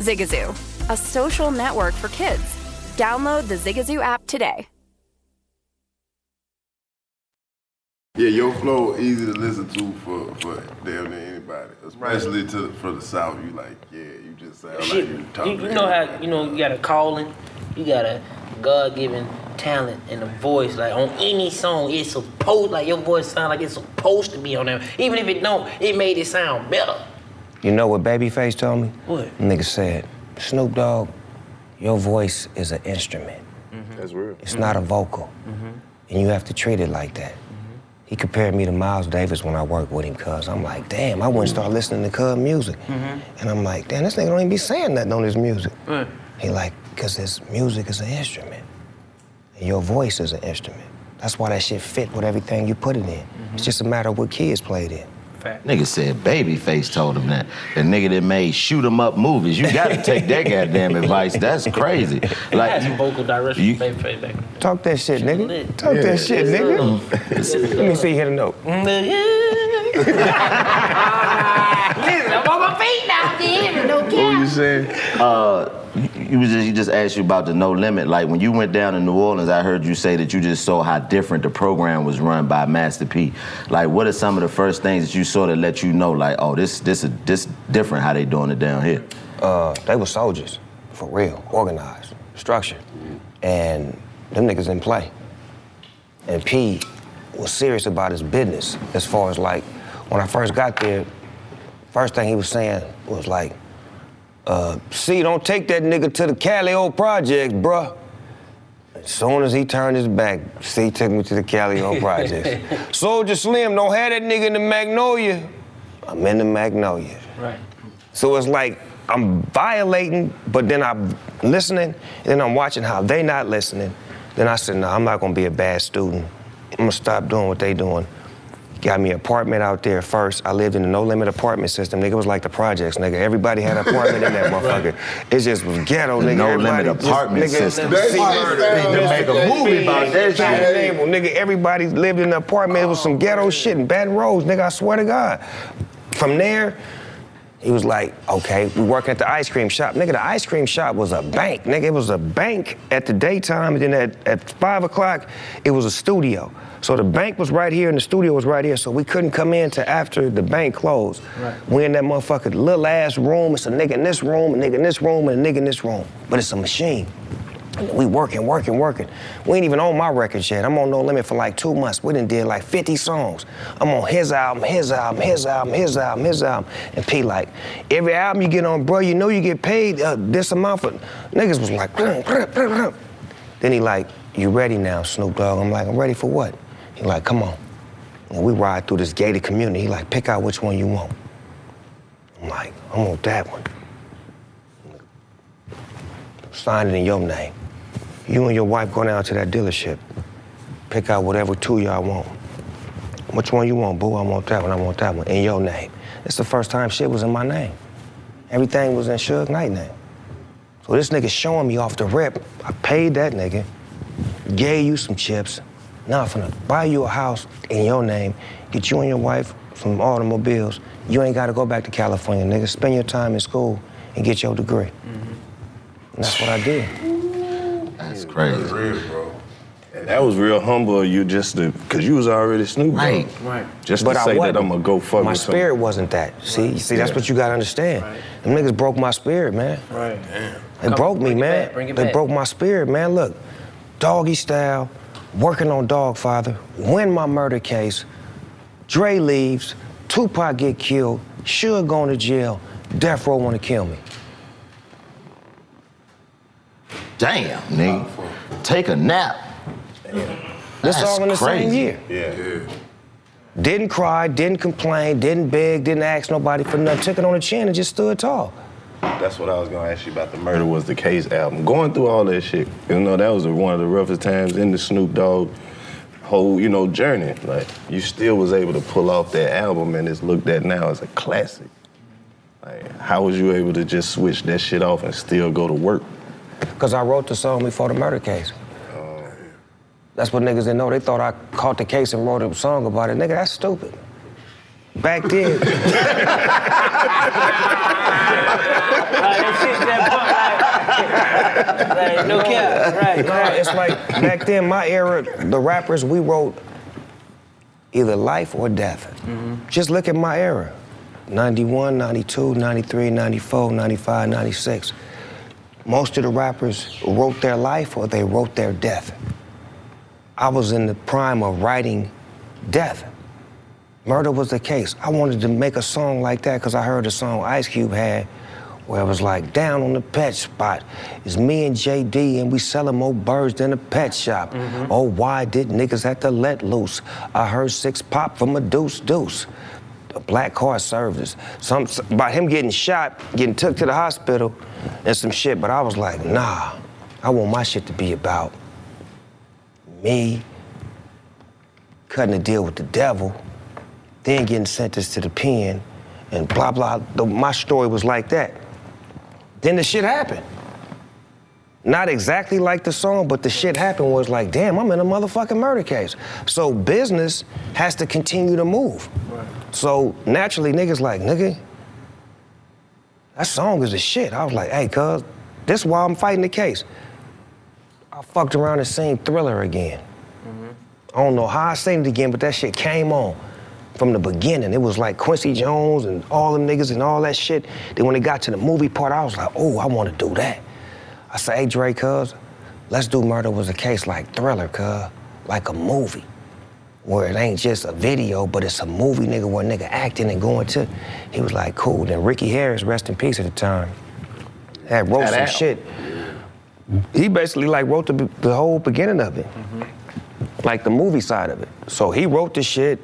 Zigazoo, a social network for kids. Download the Zigazoo app today. Yeah, your flow easy to listen to for, for damn near anybody, especially to for the South. You like, yeah, you just sound Shit, like you you, talking. you know how you know you got a calling, you got a God-given talent and a voice. Like on any song, it's supposed like your voice sound like it's supposed to be on there. Even if it don't, it made it sound better. You know what Babyface told me? What? Nigga said, Snoop Dogg, your voice is an instrument. Mm-hmm. That's real. It's not a vocal. Mm-hmm. And you have to treat it like that. Mm-hmm. He compared me to Miles Davis when I worked with him, cuz I'm like, damn, I wouldn't start listening to Cub music. And I'm like, damn, this nigga don't even be saying nothing on his music. Right. He like, cause his music is an instrument. And your voice is an instrument. That's why that shit fit with everything you put it in. It's just a matter of what kids played in. Nigga said Babyface told him that. The nigga that made shoot 'em up movies. You gotta take that goddamn advice. That's crazy. Like you, vocal direction you- from Babyface back. Talk that shit, nigga. Talk Yeah. that shit, nigga. Let me see you hit a note. [laughs] [laughs] Listen, I'm on my feet now, dude. No What were you saying? Uh, you was just, he just asked you about the No Limit. Like when you went down to New Orleans, I heard you say that you just saw how different the program was run by Master P. Like, what are some of the first things that you saw that let you know, like, oh, this this is this different how they doing it down here? Uh, they were soldiers, for real, organized, structured, and them niggas didn't play. And P was serious about his business as far as like when I first got there. First thing he was saying was like, uh, "See, don't take that nigga to the Calliope projects, bruh." As soon as he turned his back, C took me to the Calliope [laughs] projects. Soldier Slim, don't have that nigga in the Magnolia. I'm in the Magnolia. Right. So it's like I'm violating, but then I'm listening, and then I'm watching how they not listening, Then I said, no, I'm not gonna be a bad student. I'm gonna stop doing what they doing. Got me an apartment out there first. I lived in a no limit apartment system. Nigga, it was like the projects, nigga. Everybody had an apartment in that [laughs] motherfucker. It just was ghetto, nigga. No limit Everybody just- apartment nigga, system. see, They need to make a movie about that shit. Nigga, everybody lived in an apartment. It was some ghetto oh. shit in Baton Rouge, nigga. I swear to God. From there, he was like, okay, we working at the ice cream shop. Nigga, the ice cream shop was a bank. Nigga, it was a bank at the daytime, and then at, at five o'clock, it was a studio. So the bank was right here and the studio was right here, so we couldn't come in till after the bank closed. Right. We in that motherfucker little ass room. It's a nigga in this room, a nigga in this room, and a nigga in this room. But it's a machine. We working, working, working. We ain't even on my records yet. I'm on No Limit for like two months. We done did like 50 songs. I'm on his album, his album, his album, his album, his album. And P like, every album you get on, bro, you know you get paid uh, this amount for. Niggas was like, then he like, you ready now, Snoop Dogg? I'm like, I'm ready for what? He like, come on. We ride through this gated community. He like, pick out which one you want. I'm like, I want that one. Sign it in your name. You and your wife go down to that dealership. Pick out whatever two y'all want. Which one you want, boo? I want that one, I want that one. In your name. It's the first time shit was in my name. Everything was in Suge Knight name. So this nigga showing me off the rip. I paid that nigga, gave you some chips. Now I'm finna buy you a house in your name, get you and your wife some automobiles. You ain't gotta go back to California, nigga. Spend your time in school and get your degree. Mm-hmm. And that's what I did. That's crazy. real, bro. And that was real humble of you just to, cause you was already Snoop Dogg. Right. Right. Just But to I say that wasn't. I'm gonna go fuck My with some- spirit wasn't that. See, see, that's Yeah. what you gotta understand. Them niggas broke my spirit, man. Right. Damn. They broke me, man. bring it they back. broke my spirit, man. Look, doggy style, working on Dogfather, win my murder case. Dre leaves, Tupac get killed, Suge going to jail, Death Row want to kill me. Damn, nigga. Take a nap. This That's all in the same crazy. year. Yeah. Didn't cry, didn't complain, didn't beg, didn't ask nobody for nothing. Took it on the chin and just stood tall. That's what I was gonna ask you about the Murder Was the Case album. Going through all that shit, you know, that was one of the roughest times in the Snoop Dogg whole, you know, journey. Like, you still was able to pull off that album and it's looked at now as a classic. Like, how was you able to just switch that shit off and still go to work? Because I wrote the song before the murder case. Oh. That's what niggas didn't know. They thought I caught the case and wrote a song about it. Nigga, that's stupid. Back then. [laughs] Like, no cap. Right, No, right. it's like back then, my era, the rappers, we wrote either life or death. Just look at my era 91, 92, 93, 94, 95, 96. Most of the rappers wrote their life or they wrote their death. I was in the prime of writing death. Murder was the case. I wanted to make a song like that because I heard a song Ice Cube had where it was like, down on the pet spot. It's me and JD and we selling more birds than a pet shop. Mm-hmm. Oh, why did niggas have to let loose? I heard six pop from a deuce deuce. A black car service. Some about him getting shot, getting took to the hospital, and some shit. But I was like, nah, I want my shit to be about me cutting a deal with the devil, then getting sentenced to the pen, and blah blah. The, my story was like that. Then the shit happened. Not exactly like the song, but the shit happened was like, damn, I'm in a motherfucking murder case. So business has to continue to move. So naturally, niggas like, nigga, that song is a shit. I was like, hey, cuz, this is why I'm fighting the case. I fucked around and seen Thriller again. Mm-hmm. I don't know how I seen it again, but that shit came on from the beginning. It was like Quincy Jones and all them niggas and all that shit. Then when it got to the movie part, I was like, oh, I want to do that. I said, hey, Dre, cuz, let's do Murder Was a Case like Thriller, cuz, like a movie. Where it ain't just a video, but it's a movie, nigga, where a nigga acting and going to. He was like, cool. Then Ricky Harris, rest in peace at the time, had wrote Had some Al. shit. He basically like wrote the, the whole beginning of it mm-hmm. like the movie side of it. So he wrote the shit.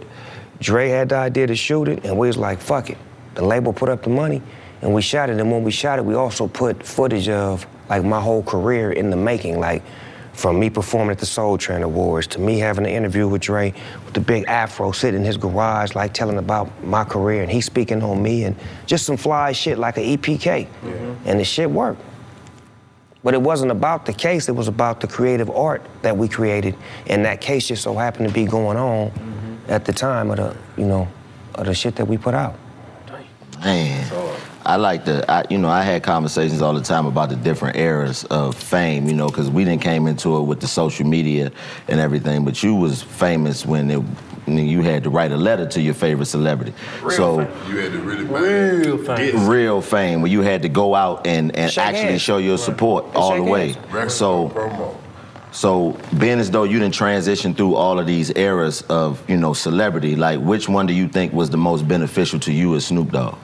Dre had the idea to shoot it, and we was like, fuck it. The label put up the money, and we shot it. And when we shot it, we also put footage of like my whole career in the making, like From me performing at the Soul Train Awards to me having an interview with Dre with the big afro sitting in his garage, like telling about my career and he speaking on me and just some fly shit like an EPK. Mm-hmm. And the shit worked. But it wasn't about the case, it was about the creative art that we created. And that case just so happened to be going on mm-hmm. At the time of the, you know, of the shit that we put out. Man, I like the, I, you know, I had conversations all the time about the different eras of fame, you know, because we didn't came into it with the social media and everything, but you was famous when it, when you had to write a letter to your favorite celebrity. so You had to really real fame. real fame where you had to go out and, and Shake actually hands. show your support all the way. hands. So, so being as though you didn't transition through all of these eras of you know celebrity, like which one do you think was the most beneficial to you as Snoop Dogg?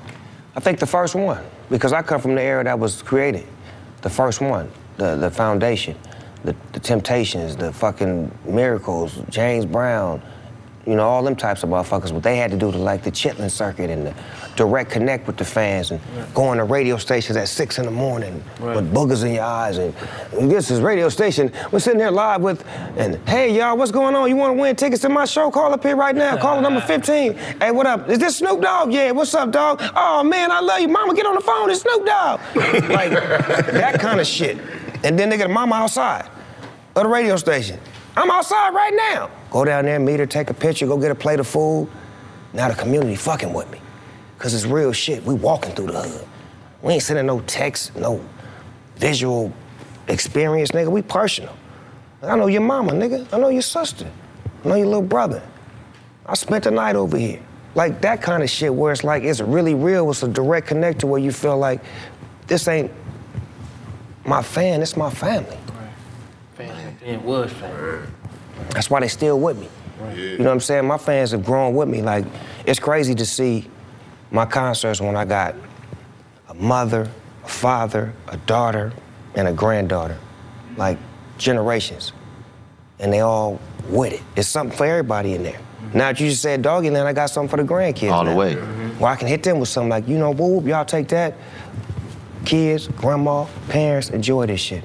I think the first one, because I come from the era that was created. The first one, the, the foundation, the, the Temptations, the fucking Miracles, James Brown, you know, all them types of motherfuckers, what they had to do to like the Chitlin circuit and the direct connect with the fans and going to radio stations at six in the morning with boogers in your eyes and, this is radio station. We're sitting here live with, and hey y'all, what's going on? You want to win tickets to my show? Call up here right now. Call number [laughs] 15. Hey, what up? Is this Snoop Dogg? Yeah, what's up, dog? Oh man, I love you. Mama, get on the phone. It's Snoop Dogg. [laughs] like that kind of shit. And then they get a mama outside of the radio station. I'm outside right now. Go down there, meet her, take a picture, go get a plate of food. Now the community fucking with me. Cause it's real shit. We walking through the hood. We ain't sending no text, no visual experience, nigga. We personal. I know your mama, nigga. I know your sister. I know your little brother. I spent the night over here. Like that kind of shit where it's like it's really real. It's a direct connector where you feel like this ain't my fan, it's my family. Right. Family. It was fame. That's why they still with me. You know what I'm saying? My fans have grown with me. Like, it's crazy to see my concerts when I got a mother, a father, a daughter, and a granddaughter. Like, generations. And they all with it. It's something for everybody in there. Mm-hmm. Now that you just said Doggyland, I got something for the grandkids. All the now. way. Mm-hmm. Well, I can hit them with something like, you know, whoop, y'all take that. Kids, grandma, parents, enjoy this shit.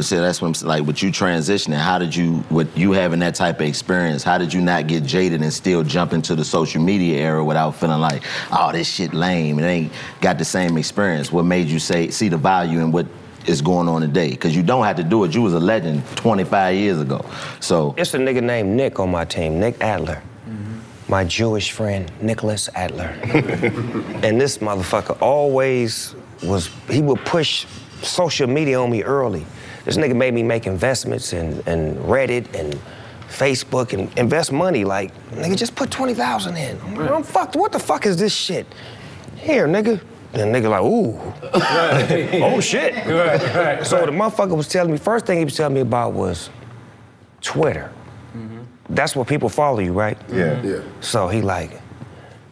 But see, that's what I'm saying. Like, with you transitioning, how did you, with you having that type of experience, how did you not get jaded and still jump into the social media era without feeling like, oh, this shit lame, it ain't got the same experience? What made you say, see the value in what is going on today? Because you don't have to do it. You was a legend 25 years ago. So, It's a nigga named Nick on my team, Nick Adler. Mm-hmm. My Jewish friend, Nicholas Adler. [laughs] and this motherfucker always was, he would push social media on me early. This nigga made me make investments in, in Reddit and Facebook and invest money. Like, nigga, just put 20,000 in. I'm, like, I'm fucked. What the fuck is this shit? Here, nigga. And nigga like, ooh. [laughs] oh shit. So the motherfucker was telling me, first thing he was telling me about was Twitter. Mm-hmm. That's where people follow you, right? Yeah. Mm-hmm. Yeah. So he like,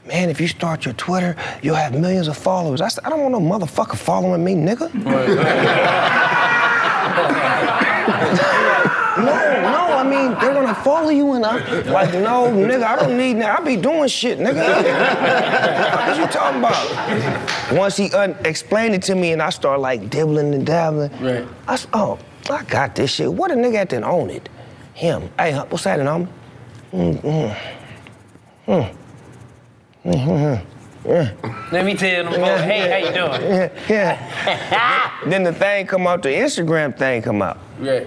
man, if you start your Twitter, you'll have millions of followers. I said, I don't want no motherfucker following me, nigga. [laughs] no, no, I mean, they're gonna follow you and I, like, no, nigga, I don't need that. I be doing shit, nigga. what you talking about? Once he un- explained it to me and I started like dibbling and dabbling, right. I s- oh, I got this shit. What a nigga had to own it? Him. Hey, what's that, homie? Mm, mm. Mm. Mm. Let me tell them, folks, hey, how you doing? Yeah, yeah. [laughs] then the thing come out, the Instagram thing come out. Yeah.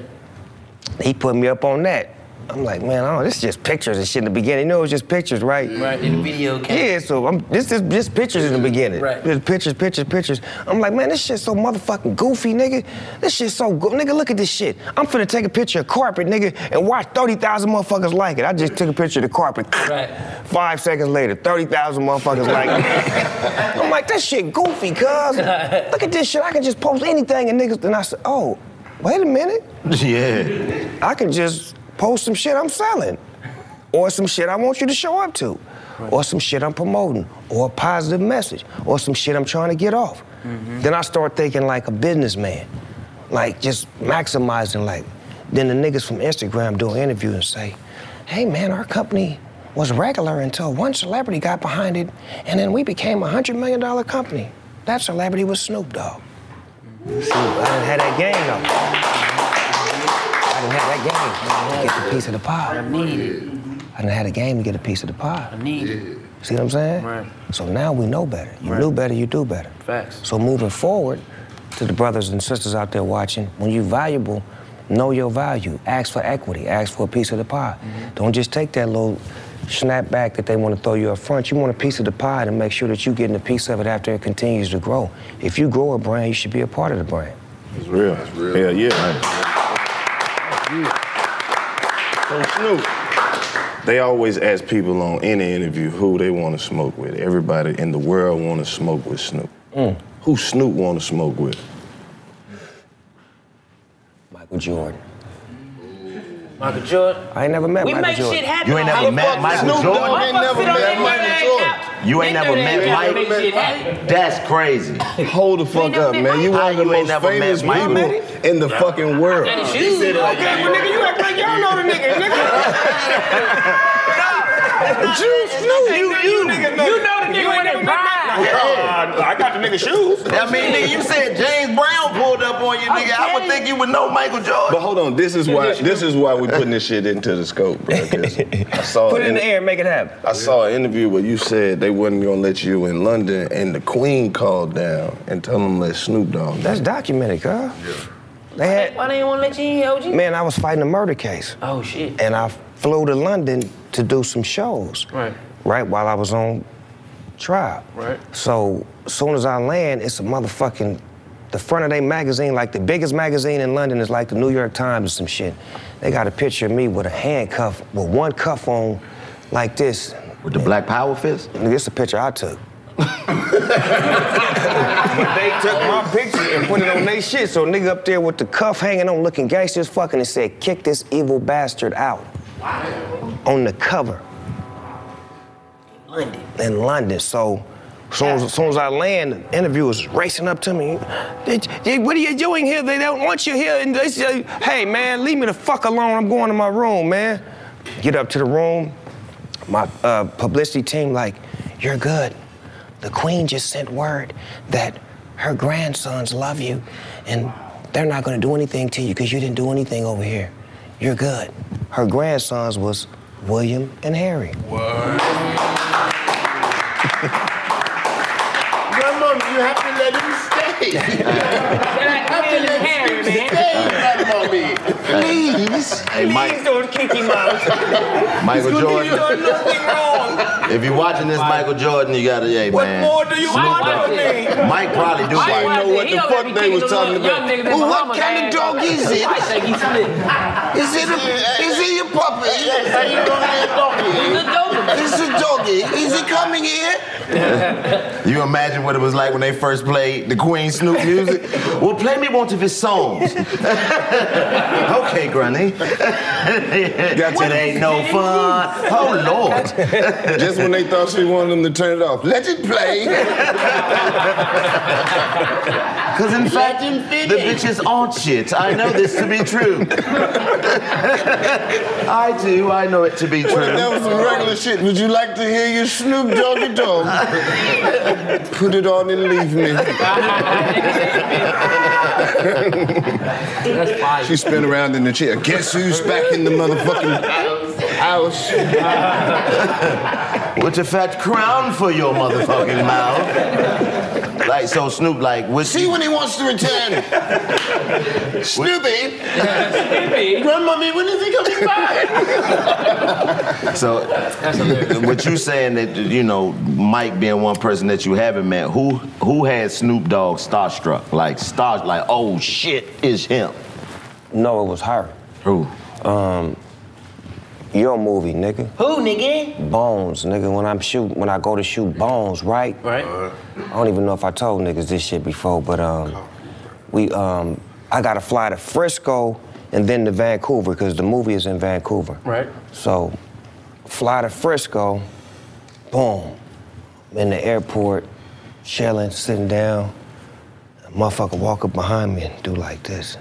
He put me up on that. I'm like, man, oh, this is just pictures and shit in the beginning. You know, it was just pictures, right? Right, in the video came. Yeah, so I'm, this is just pictures in the beginning. Right. Just pictures, pictures, pictures. I'm like, man, this shit's so motherfucking goofy, nigga. This shit's so good. Nigga, look at this shit. I'm finna take a picture of carpet, nigga, and watch 30,000 motherfuckers like it. I just took a picture of the carpet. Right. Five seconds later, 30,000 motherfuckers like it. [laughs] I'm like, that shit goofy, cuz. Look at this shit. I can just post anything and niggas. Then I said, oh, wait a minute. [laughs] Yeah. I can just post some shit I'm selling, or some shit I want you to show up to, or some shit I'm promoting, or a positive message, or some shit I'm trying to get off. Mm-hmm. Then I start thinking like a businessman, like just maximizing. Like, then the niggas from Instagram do an interview and say, "Hey man, our company." Was regular until one celebrity got behind it, and then we became a hundred million dollar company. That celebrity was Snoop Dogg. Shoot, I didn't have that game though. I didn't done had that game to get a piece of the pie. I need it. I done had a game to get a piece of the pie. I need it. See what I'm saying? Right. So now we know better. You Right. knew better, you do better. Facts. So moving forward, to the brothers and sisters out there watching, when you valuable, know your value. Ask for equity. Ask for a piece of the pie. Mm-hmm. Don't just take that little snap back that they want to throw you up front. You want a piece of the pie to make sure that you're getting a piece of it after it continues to grow. If you grow a brand, you should be a part of the brand. It's real. It's real. Hell yeah. So Snoop, they always ask people on any interview who they want to smoke with. Everybody in the world want to smoke with Snoop. Mm. Who Snoop want to smoke with? Michael Jordan. Michael Jordan. I ain't never met we Michael make Jordan. shit happen. You ain't on never met fucking Michael Snoop Jordan? Dogg. Ain't never Motherfucker sit on met Michael Jordan? Ass You ain't out. never met Mike? never make shit happen. That's crazy. Hold the fuck up, man. You one of the most never met famous Mike? people in the fucking world. Okay, well, nigga, you act like y'all know the nigga, nigga. [laughs] Juice, Snoop. You, you, nigga, know, you know the nigga when they prime. I got the nigga shoes. I mean, nigga, you said James Brown pulled up on you, nigga. I would think you would know Michael Jordan. But hold on, this is why this is why we putting this shit into the scope, bro. 'cause [laughs] I saw Put it in an- the air and make it happen. I saw an interview where you said they wasn't gonna let you in London, and the Queen called down and told them let Snoop Dogg. That's documented, girl. They had, Why they ain't wanna let you in, OG? man, I was fighting a murder case. Oh, shit. And I flew to London to do some shows. Right. Right while I was on trial. Right. So as soon as I land, it's a motherfucking the front of their magazine, like the biggest magazine in London is like the New York Times or some shit. They got a picture of me with a handcuff, with one cuff on like this. With the Black Power fist? Nigga, This a picture I took. but [laughs] they took my picture and put it on their shit. So nigga up there with the cuff hanging on looking gangster as fucking and said, kick this evil bastard out. On the cover. London. In London. So soon as, soon as I land, the interviewers racing up to me. "They- they- What are you doing here? They don't want you here. And they say, hey man, leave me the fuck alone. I'm going to my room, man. Get up to the room. My uh, publicity team, like, you're good. The queen just sent word that her grandsons love you and they're not gonna do anything to you because you didn't do anything over here. You're good. Her grandsons was William and Harry. Grandmama, you have to let him stay. [laughs] you have to let him stay, Grandmama. Please. Hey, Mike. don't kick him out. Michael Jordan. You done nothing wrong. If you're watching this Michael Jordan, you gotta, hey, What man. more do you Snoop want Dogg. of me? Mike probably do. I didn't know what the fuck they was talking about. Well, what kind of dog is it? I think he split. Is it a, is it a puppy? Yes, how you gonna get a doggy? He's a doggy. It's a doggy. Is he coming here? You imagine what it was like when they first played the Queen Snoop music? well, play me one of his songs. [laughs] okay, Granny. [laughs] it ain't no fun. Oh, Lord. [laughs] Just when they thought she wanted them to turn it off, let it play. Because in fact, the bitches aren't shit. I know this to be true. I do. I know it to be true. Well, that was some regular shit. Would you like to hear your Snoop Doggy Dogg? Put it on and leave me. That's fire. She spin around in the chair. Guess who's back in the motherfucking house? [laughs] With a fat crown for your motherfucking mouth. Like, so Snoop, like, what See when he wants to return. Snoopy. Grandmommy, when is he coming back? So, what you saying that you know, Mike being one person that you haven't met, who who had Snoop Dogg starstruck? Like star, like oh shit, is him. No, it was her. Who? Um, your movie, nigga. Who, nigga? Bones, nigga. When I'm shoot, when I go to shoot Bones, right? Right. I don't even know if I told niggas this shit before, but um, we um, I gotta fly to Frisco and then to Vancouver because the movie is in Vancouver. Right. So, fly to Frisco, boom, in the airport, chilling, sitting down. A motherfucker walk up behind me and do like this,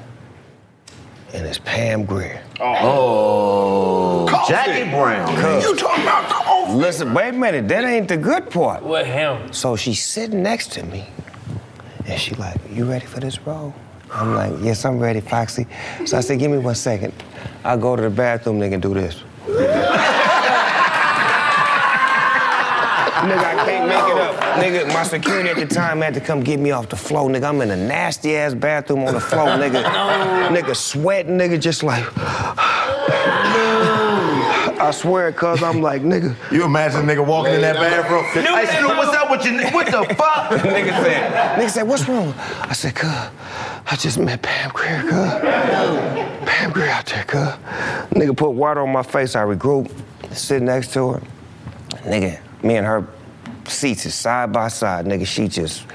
and it's Pam Grier. Oh, Coffy. Jackie Brown. You talking about Coffy? Listen, wait a minute, that ain't the good part. What him? So she's sitting next to me, and she like, "You ready for this role?" I'm like, "Yes, I'm ready, Foxy." So I said, "Give me one second. I'll go to the bathroom, They can do this. [laughs] Nigga, I can't make it up. [laughs] Nigga, my security at the time had to come get me off the floor. Nigga, I'm in a nasty ass bathroom on the floor, [laughs] nigga. Nigga sweating, nigga, just like. [sighs] I swear, cuz I'm like, nigga. You imagine a nigga walking in that bathroom? Hey, Snoop, what's up with you? What the fuck? [laughs] nigga said, nigga said, what's wrong? I said, cuz, I just met Pam Grier, cuz. Pam Grier out there, cuz. Nigga put water on my face. I regroup, sit next to her. Nigga, me and her seats is side by side, nigga. She just,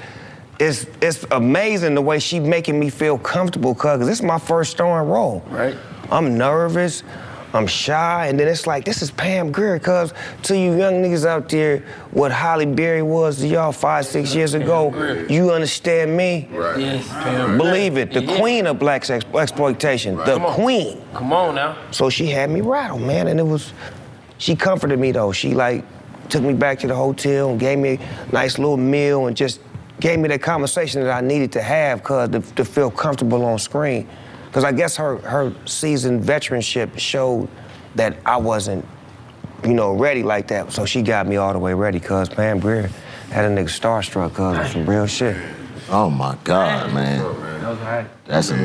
it's it's amazing the way she making me feel comfortable, cuz this is my first starring role. Right. I'm nervous. I'm shy, and then it's like, this is Pam Grier, cuz to you young niggas out there, what Halle Berry was to y'all five, six years ago, you understand me? Right. Yes, Pam. Believe it, the Yeah. queen of black sex exploitation, the Come queen. Come on now. So she had me rattled, man, and it was, she comforted me though. She like took me back to the hotel and gave me a nice little meal and just gave me that conversation that I needed to have, cause to, to feel comfortable on screen. Cause I guess her her seasoned veteranship showed that I wasn't, you know, ready like that. So she got me all the way ready, cause Pam Grier had a nigga starstruck, of some real shit. Oh my God, man. That was right. That's a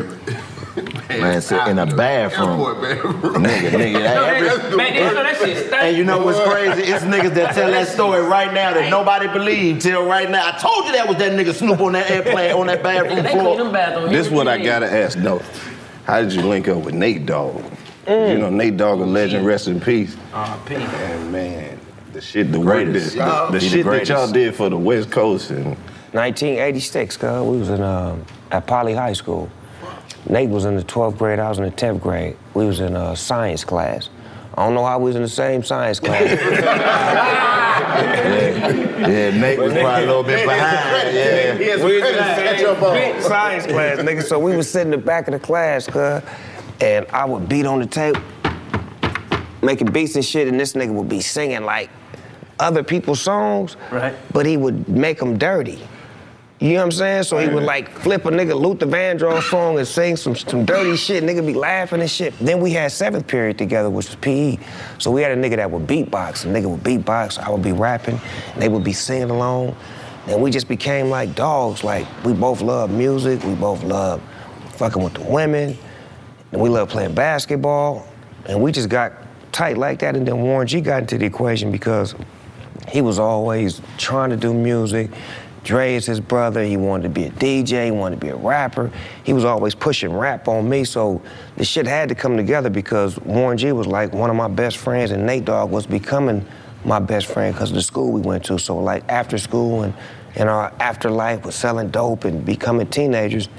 man sit in a bathroom. Nigga, nigga. [laughs] every- Man, you know that shit stank. And you know what's crazy? It's niggas that tell that story right now that nobody believed till right now. I told you that was that nigga Snoop on that airplane on that bathroom They clean them floor. bathrooms. This what I gotta ask though. How did you link up with Nate Dogg? You know, Nate Dogg, a legend, mm. rest in peace. R.I.P. And man, the shit, the the, Greatest. the, the the shit that y'all did for the West Coast and 1986, cuz we was in um, at Poly High School. Nate was in the 12th grade, I was in the 10th grade. We was in a science class. I don't know how we was in the same science class. [laughs] yeah, Nate was probably a little bit behind. Yeah. He had we was in the same science class, nigga. So we was sitting in the back of the class, cuz, and I would beat on the tape, making beats and shit, and this nigga would be singing like other people's songs, Right. but he would make them dirty. You know what I'm saying? So he would like flip a nigga Luther Vandross song and sing some, some dirty shit. Nigga be laughing and shit. Then we had seventh period together, which was PE. So we had a nigga that would beatbox. A nigga would beatbox. I would be rapping. And they would be singing along. And we just became like dogs. Like we both love music. We both love fucking with the women. And we love playing basketball. And we just got tight like that. And then Warren G got into the equation because he was always trying to do music. Dre is his brother. He wanted to be a DJ. He wanted to be a rapper. He was always pushing rap on me. So the shit had to come together because Warren G was like one of my best friends, and Nate Dogg was becoming my best friend because of the school we went to. So like after school and in our afterlife with selling dope and becoming teenagers,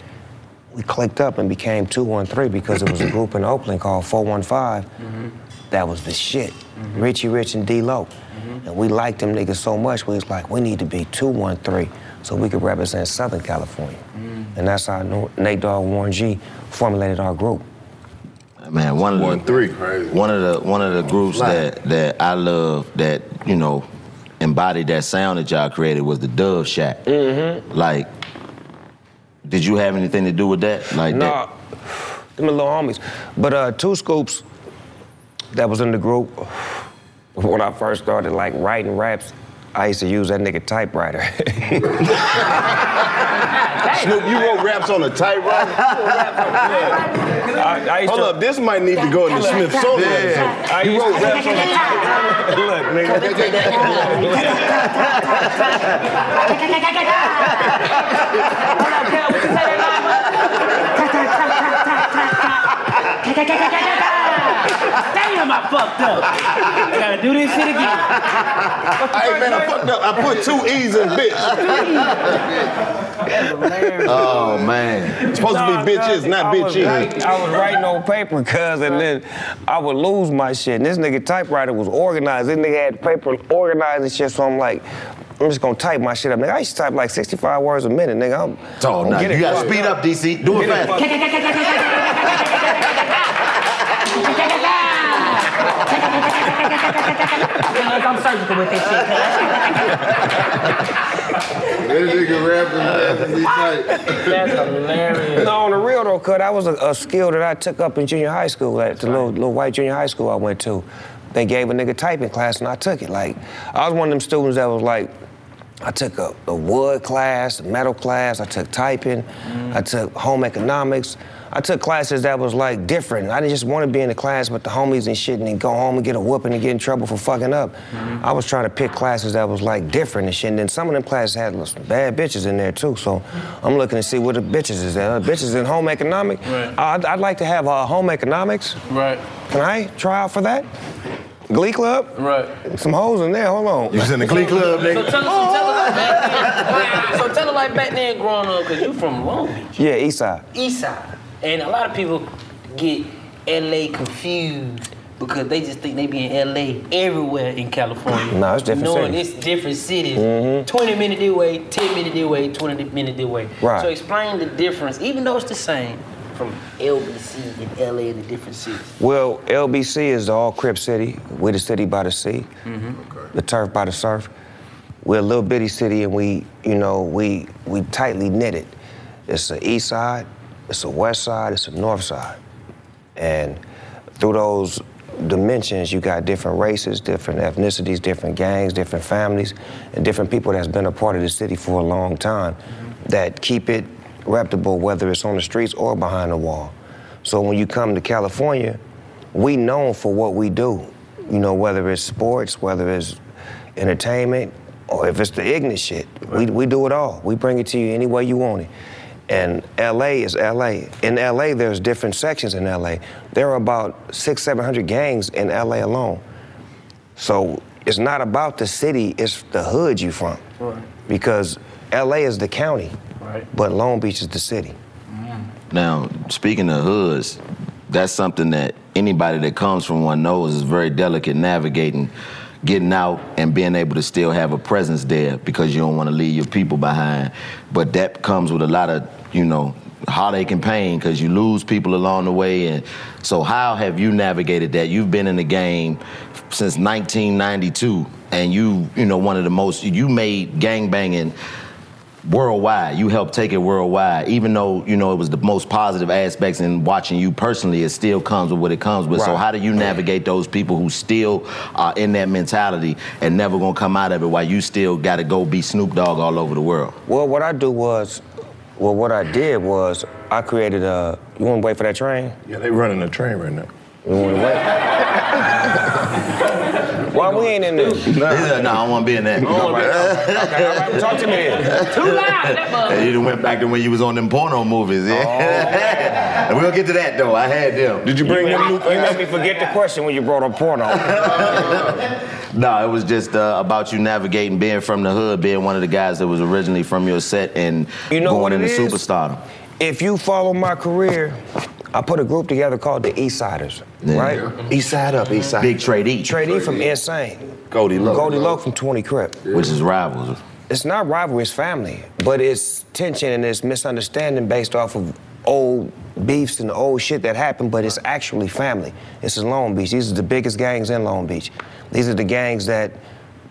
we clicked up and became 213 because it was a group in Oakland called 415 mm-hmm. that was the shit. Mm-hmm. Richie Rich and D-Loc. And we liked them niggas so much, we was like, we need to be 213 so we could represent Southern California. And that's how Nate Dogg and Warren G formulated our group. Man, one of the One, three. one of the one of the groups that that I love that you know embodied that sound that y'all created was the Dove Shack. Mm-hmm. Like, did you have anything to do with that? Like Nah, them little homies. But uh, Two Scoops, that was in the group, when I first started like writing raps, I used to use that nigga typewriter. [laughs] Snoop, you wrote raps on a typewriter? [laughs] I, I Hold to, up, this might need to go in the Smithsonian. Yeah. I You used wrote to- raps on a typewriter. Look, [laughs] Damn, I fucked up. I gotta do this shit again. Hey man, I fucked up. I put two E's in bitch. Oh man. It's supposed to be bitches, not I was, I was writing on paper, cuz, and then I would lose my shit. And this nigga typewriter was organized. This nigga had paper organized and shit, so I'm like, I'm just gonna type my shit up. Nigga, I used to type like 65 words a minute, nigga. I'm, Oh, I'm no, getting you gotta fucked speed up, DC. Do it fast. I'm surgical with this shit. nigga rapping tight. That's hilarious. No, on the real though, cuz that was a, a skill that I took up in junior high school, at the little, little white junior high school I went to. They gave a nigga typing class and I took it. Like, I was one of them students that was like, I took a, a wood class, a metal class, I took typing, I took home economics. I took classes that was like different. I didn't just want to be in the class with the homies and shit and then go home and get a whooping and get in trouble for fucking up. I was trying to pick classes that was like different and shit. And then some of them classes had some bad bitches in there too. So I'm looking to see what the bitches is at. Uh, bitches in home economics. Right. I'd, I'd like to have uh, home economics. Right. Can I try out for that? Glee Club? Right. Some hoes in there. Hold on. You was in the Glee Club, So tell us, so tell us back then. So tell us like back then growing up, cause you from Long Beach, Yeah, East Side. East Side, and a lot of people get LA confused because they just think they be in LA everywhere in California. No, it's different Knowing cities. it's different cities. Mhm. 20 minute this way, 10 minute this way, 20 minute this way. Right. So explain the difference, even though it's the same, from LBC and LA in the different cities. Well, LBC is the all crip city. We're the city by the sea, mm-hmm. the turf by the surf. We're a little bitty city, and we, you know, we we tightly knitted. It's the east side, it's the west side, it's the north side, and through those dimensions, you got different races, different ethnicities, different gangs, different families, and different people that's been a part of the city for a long time mm-hmm. that keep it reputable, whether it's on the streets or behind the wall. So when you come to California, we known for what we do. You know, whether it's sports, whether it's entertainment, or if it's the ignorant shit. We, we do it all. We bring it to you any way you want it. And LA is LA. In LA, there's different sections in LA. There are about six, seven hundred gangs in LA alone. So it's not about the city, it's the hood you from. Right. Because LA is the county, Right. but Long Beach is the city. Now, speaking of hoods, that's something that anybody that comes from one knows is very delicate navigating, getting out and being able to still have a presence there because you don't want to leave your people behind. But that comes with a lot of, you know, heartache and pain because you lose people along the way. And so, how have you navigated that? You've been in the game since 1992, and you, you know, one of the most you made gangbanging worldwide. You helped take it worldwide, even though you know it was the most positive aspects in watching you personally. It still comes with what it comes with. So how do you navigate those people who still are in that mentality and never gonna come out of it, while you still got to go be Snoop Dogg all over the world? Well, what I do was, well, what I did was I created a. You want to wait for that train? Yeah, they running a train right now. You want to wait? [laughs] Why we ain't in this? [laughs] no, I don't want to be in that. [laughs] okay, all right, talk to me then. Too loud, that Hey, you went back to when you was on them porno movies, yeah. [laughs] and we'll get to that though. I had them. Did you bring them? You made me forget the question when you brought up porno. No, it was just uh, about you navigating, being from the hood, being one of the guys that was originally from your set, and You know going it into is? superstardom. If you follow my career, I put a group together called the East Siders, right? East side up, east side. Big Trade E, Trade E from Insane. Goldie Loc. Goldie Loc from 20 Crip. which is rivals. It's not rivalry, it's family, but it's tension and it's misunderstanding based off of old beefs and old shit that happened, but it's actually family. This is Long Beach. These are the biggest gangs in Long Beach. These are the gangs that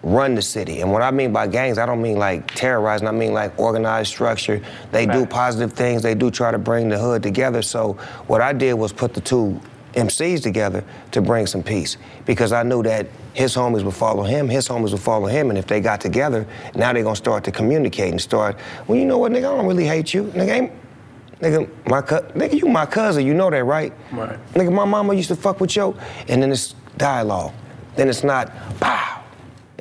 run the city. And what I mean by gangs, I don't mean like terrorizing, I mean like organized structure. They do positive things, they do try to bring the hood together. So what I did was put the two MCs together to bring some peace because I knew that his homies would follow him, his homies would follow him, and if they got together, now they're gonna start to communicate and start, well, you know what, nigga, I don't really hate you. Nigga, ain't, nigga, my co- nigga, you my cousin, you know that, right? Right. Nigga, my mama used to fuck with you, and then it's dialogue. Then it's not pow.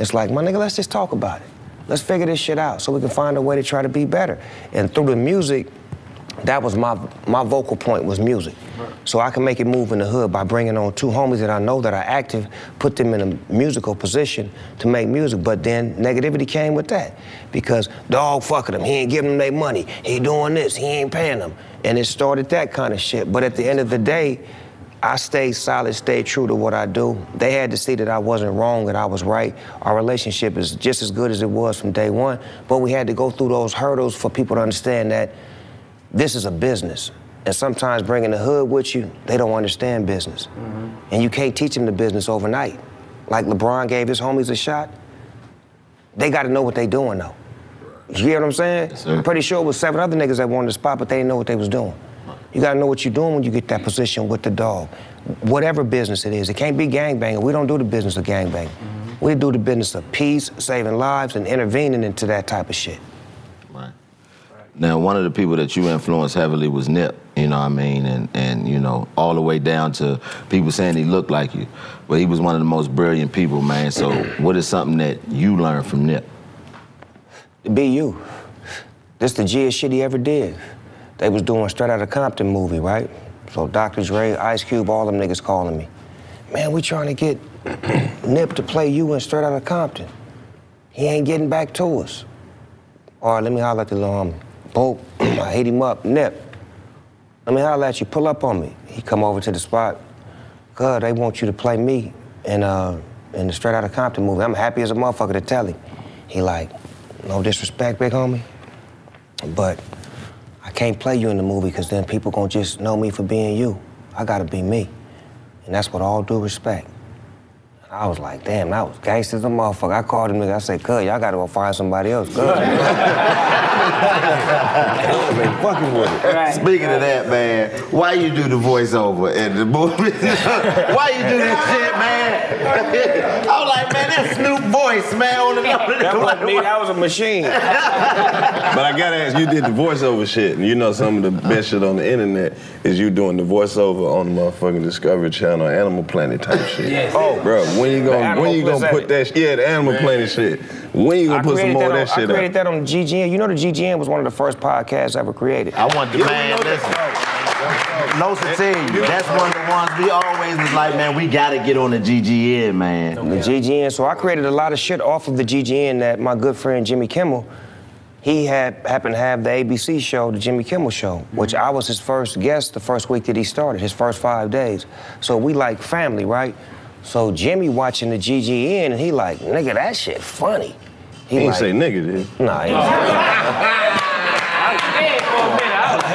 It's like, my nigga, let's just talk about it. Let's figure this shit out so we can find a way to try to be better. And through the music, that was my my vocal point was music. So I can make it move in the hood by bringing on two homies that I know that are active, put them in a musical position to make music. But then negativity came with that because dog fucking them. He ain't giving them their money. He doing this. He ain't paying them. And it started that kind of shit. But at the end of the day, I stayed solid, stayed true to what I do. They had to see that I wasn't wrong, that I was right. Our relationship is just as good as it was from day one, but we had to go through those hurdles for people to understand that this is a business. And sometimes bringing the hood with you, they don't understand business. Mm-hmm. And you can't teach them the business overnight. Like LeBron gave his homies a shot, they got to know what they doing though. You get what I'm saying? I'm pretty sure it was seven other niggas that wanted the spot, but they didn't know what they was doing. You gotta know what you're doing when you get that position with the dog. Whatever business it is, it can't be gangbanging. We don't do the business of gangbanging. Mm-hmm. We do the business of peace, saving lives, and intervening into that type of shit. Right. Now, one of the people that you influenced heavily was Nip, you know what I mean? And, and you know, all the way down to people saying he looked like you. But he was one of the most brilliant people, man. So, [clears throat] what is something that you learned from Nip? Be you. This the Gist shit he ever did. They was doing Straight out of Compton movie, right? So Dr. Dre, Ice Cube, all them niggas calling me. Man, we trying to get [clears throat] Nip to play you in Straight Out of Compton. He ain't getting back to us. All right, let me holler at the little homie. Boom, [clears throat] I hit him up. Nip, let me holler at you. Pull up on me. He come over to the spot. God, they want you to play me in, uh, in the Straight Outta Compton movie. I'm happy as a motherfucker to tell him. He like, no disrespect, big homie, but I can't play you in the movie because then people gonna just know me for being you. I gotta be me. And that's with all due respect. And I was like, damn, that was gangster as a motherfucker. I called him nigga, I said, cuz, y'all gotta go find somebody else. Cuz. fucking with it. Speaking of that, man, why you do the voiceover in the movie? [laughs] why you do this shit, man? [laughs] I was like, man, that's Snoop voice, man, on the That wasn't me, that was a machine. [laughs] but I gotta ask, you did the voiceover shit, and you know some of the best shit on the internet is you doing the voiceover on the motherfucking Discovery Channel, Animal Planet type shit. Yes. Oh, bro, when you gonna when you gonna put that? sh- Yeah, the Animal Planet shit. When you gonna I put some more of on- that shit I created up? that on GGN. You know the GGN was one of the first podcasts ever created. I want the man, listen. No to tell you, that's one of the ones we always was like, man, we gotta get on the GGN, man. The GGN. So I created a lot of shit off of the GGN that my good friend Jimmy Kimmel, he had happened to have the ABC show, the Jimmy Kimmel Show, which I was his first guest the first week that he started, his first five days. So we like family, right? So Jimmy watching the GGN and he like, nigga, that shit funny. He ain't like- say nigga, did Nah, he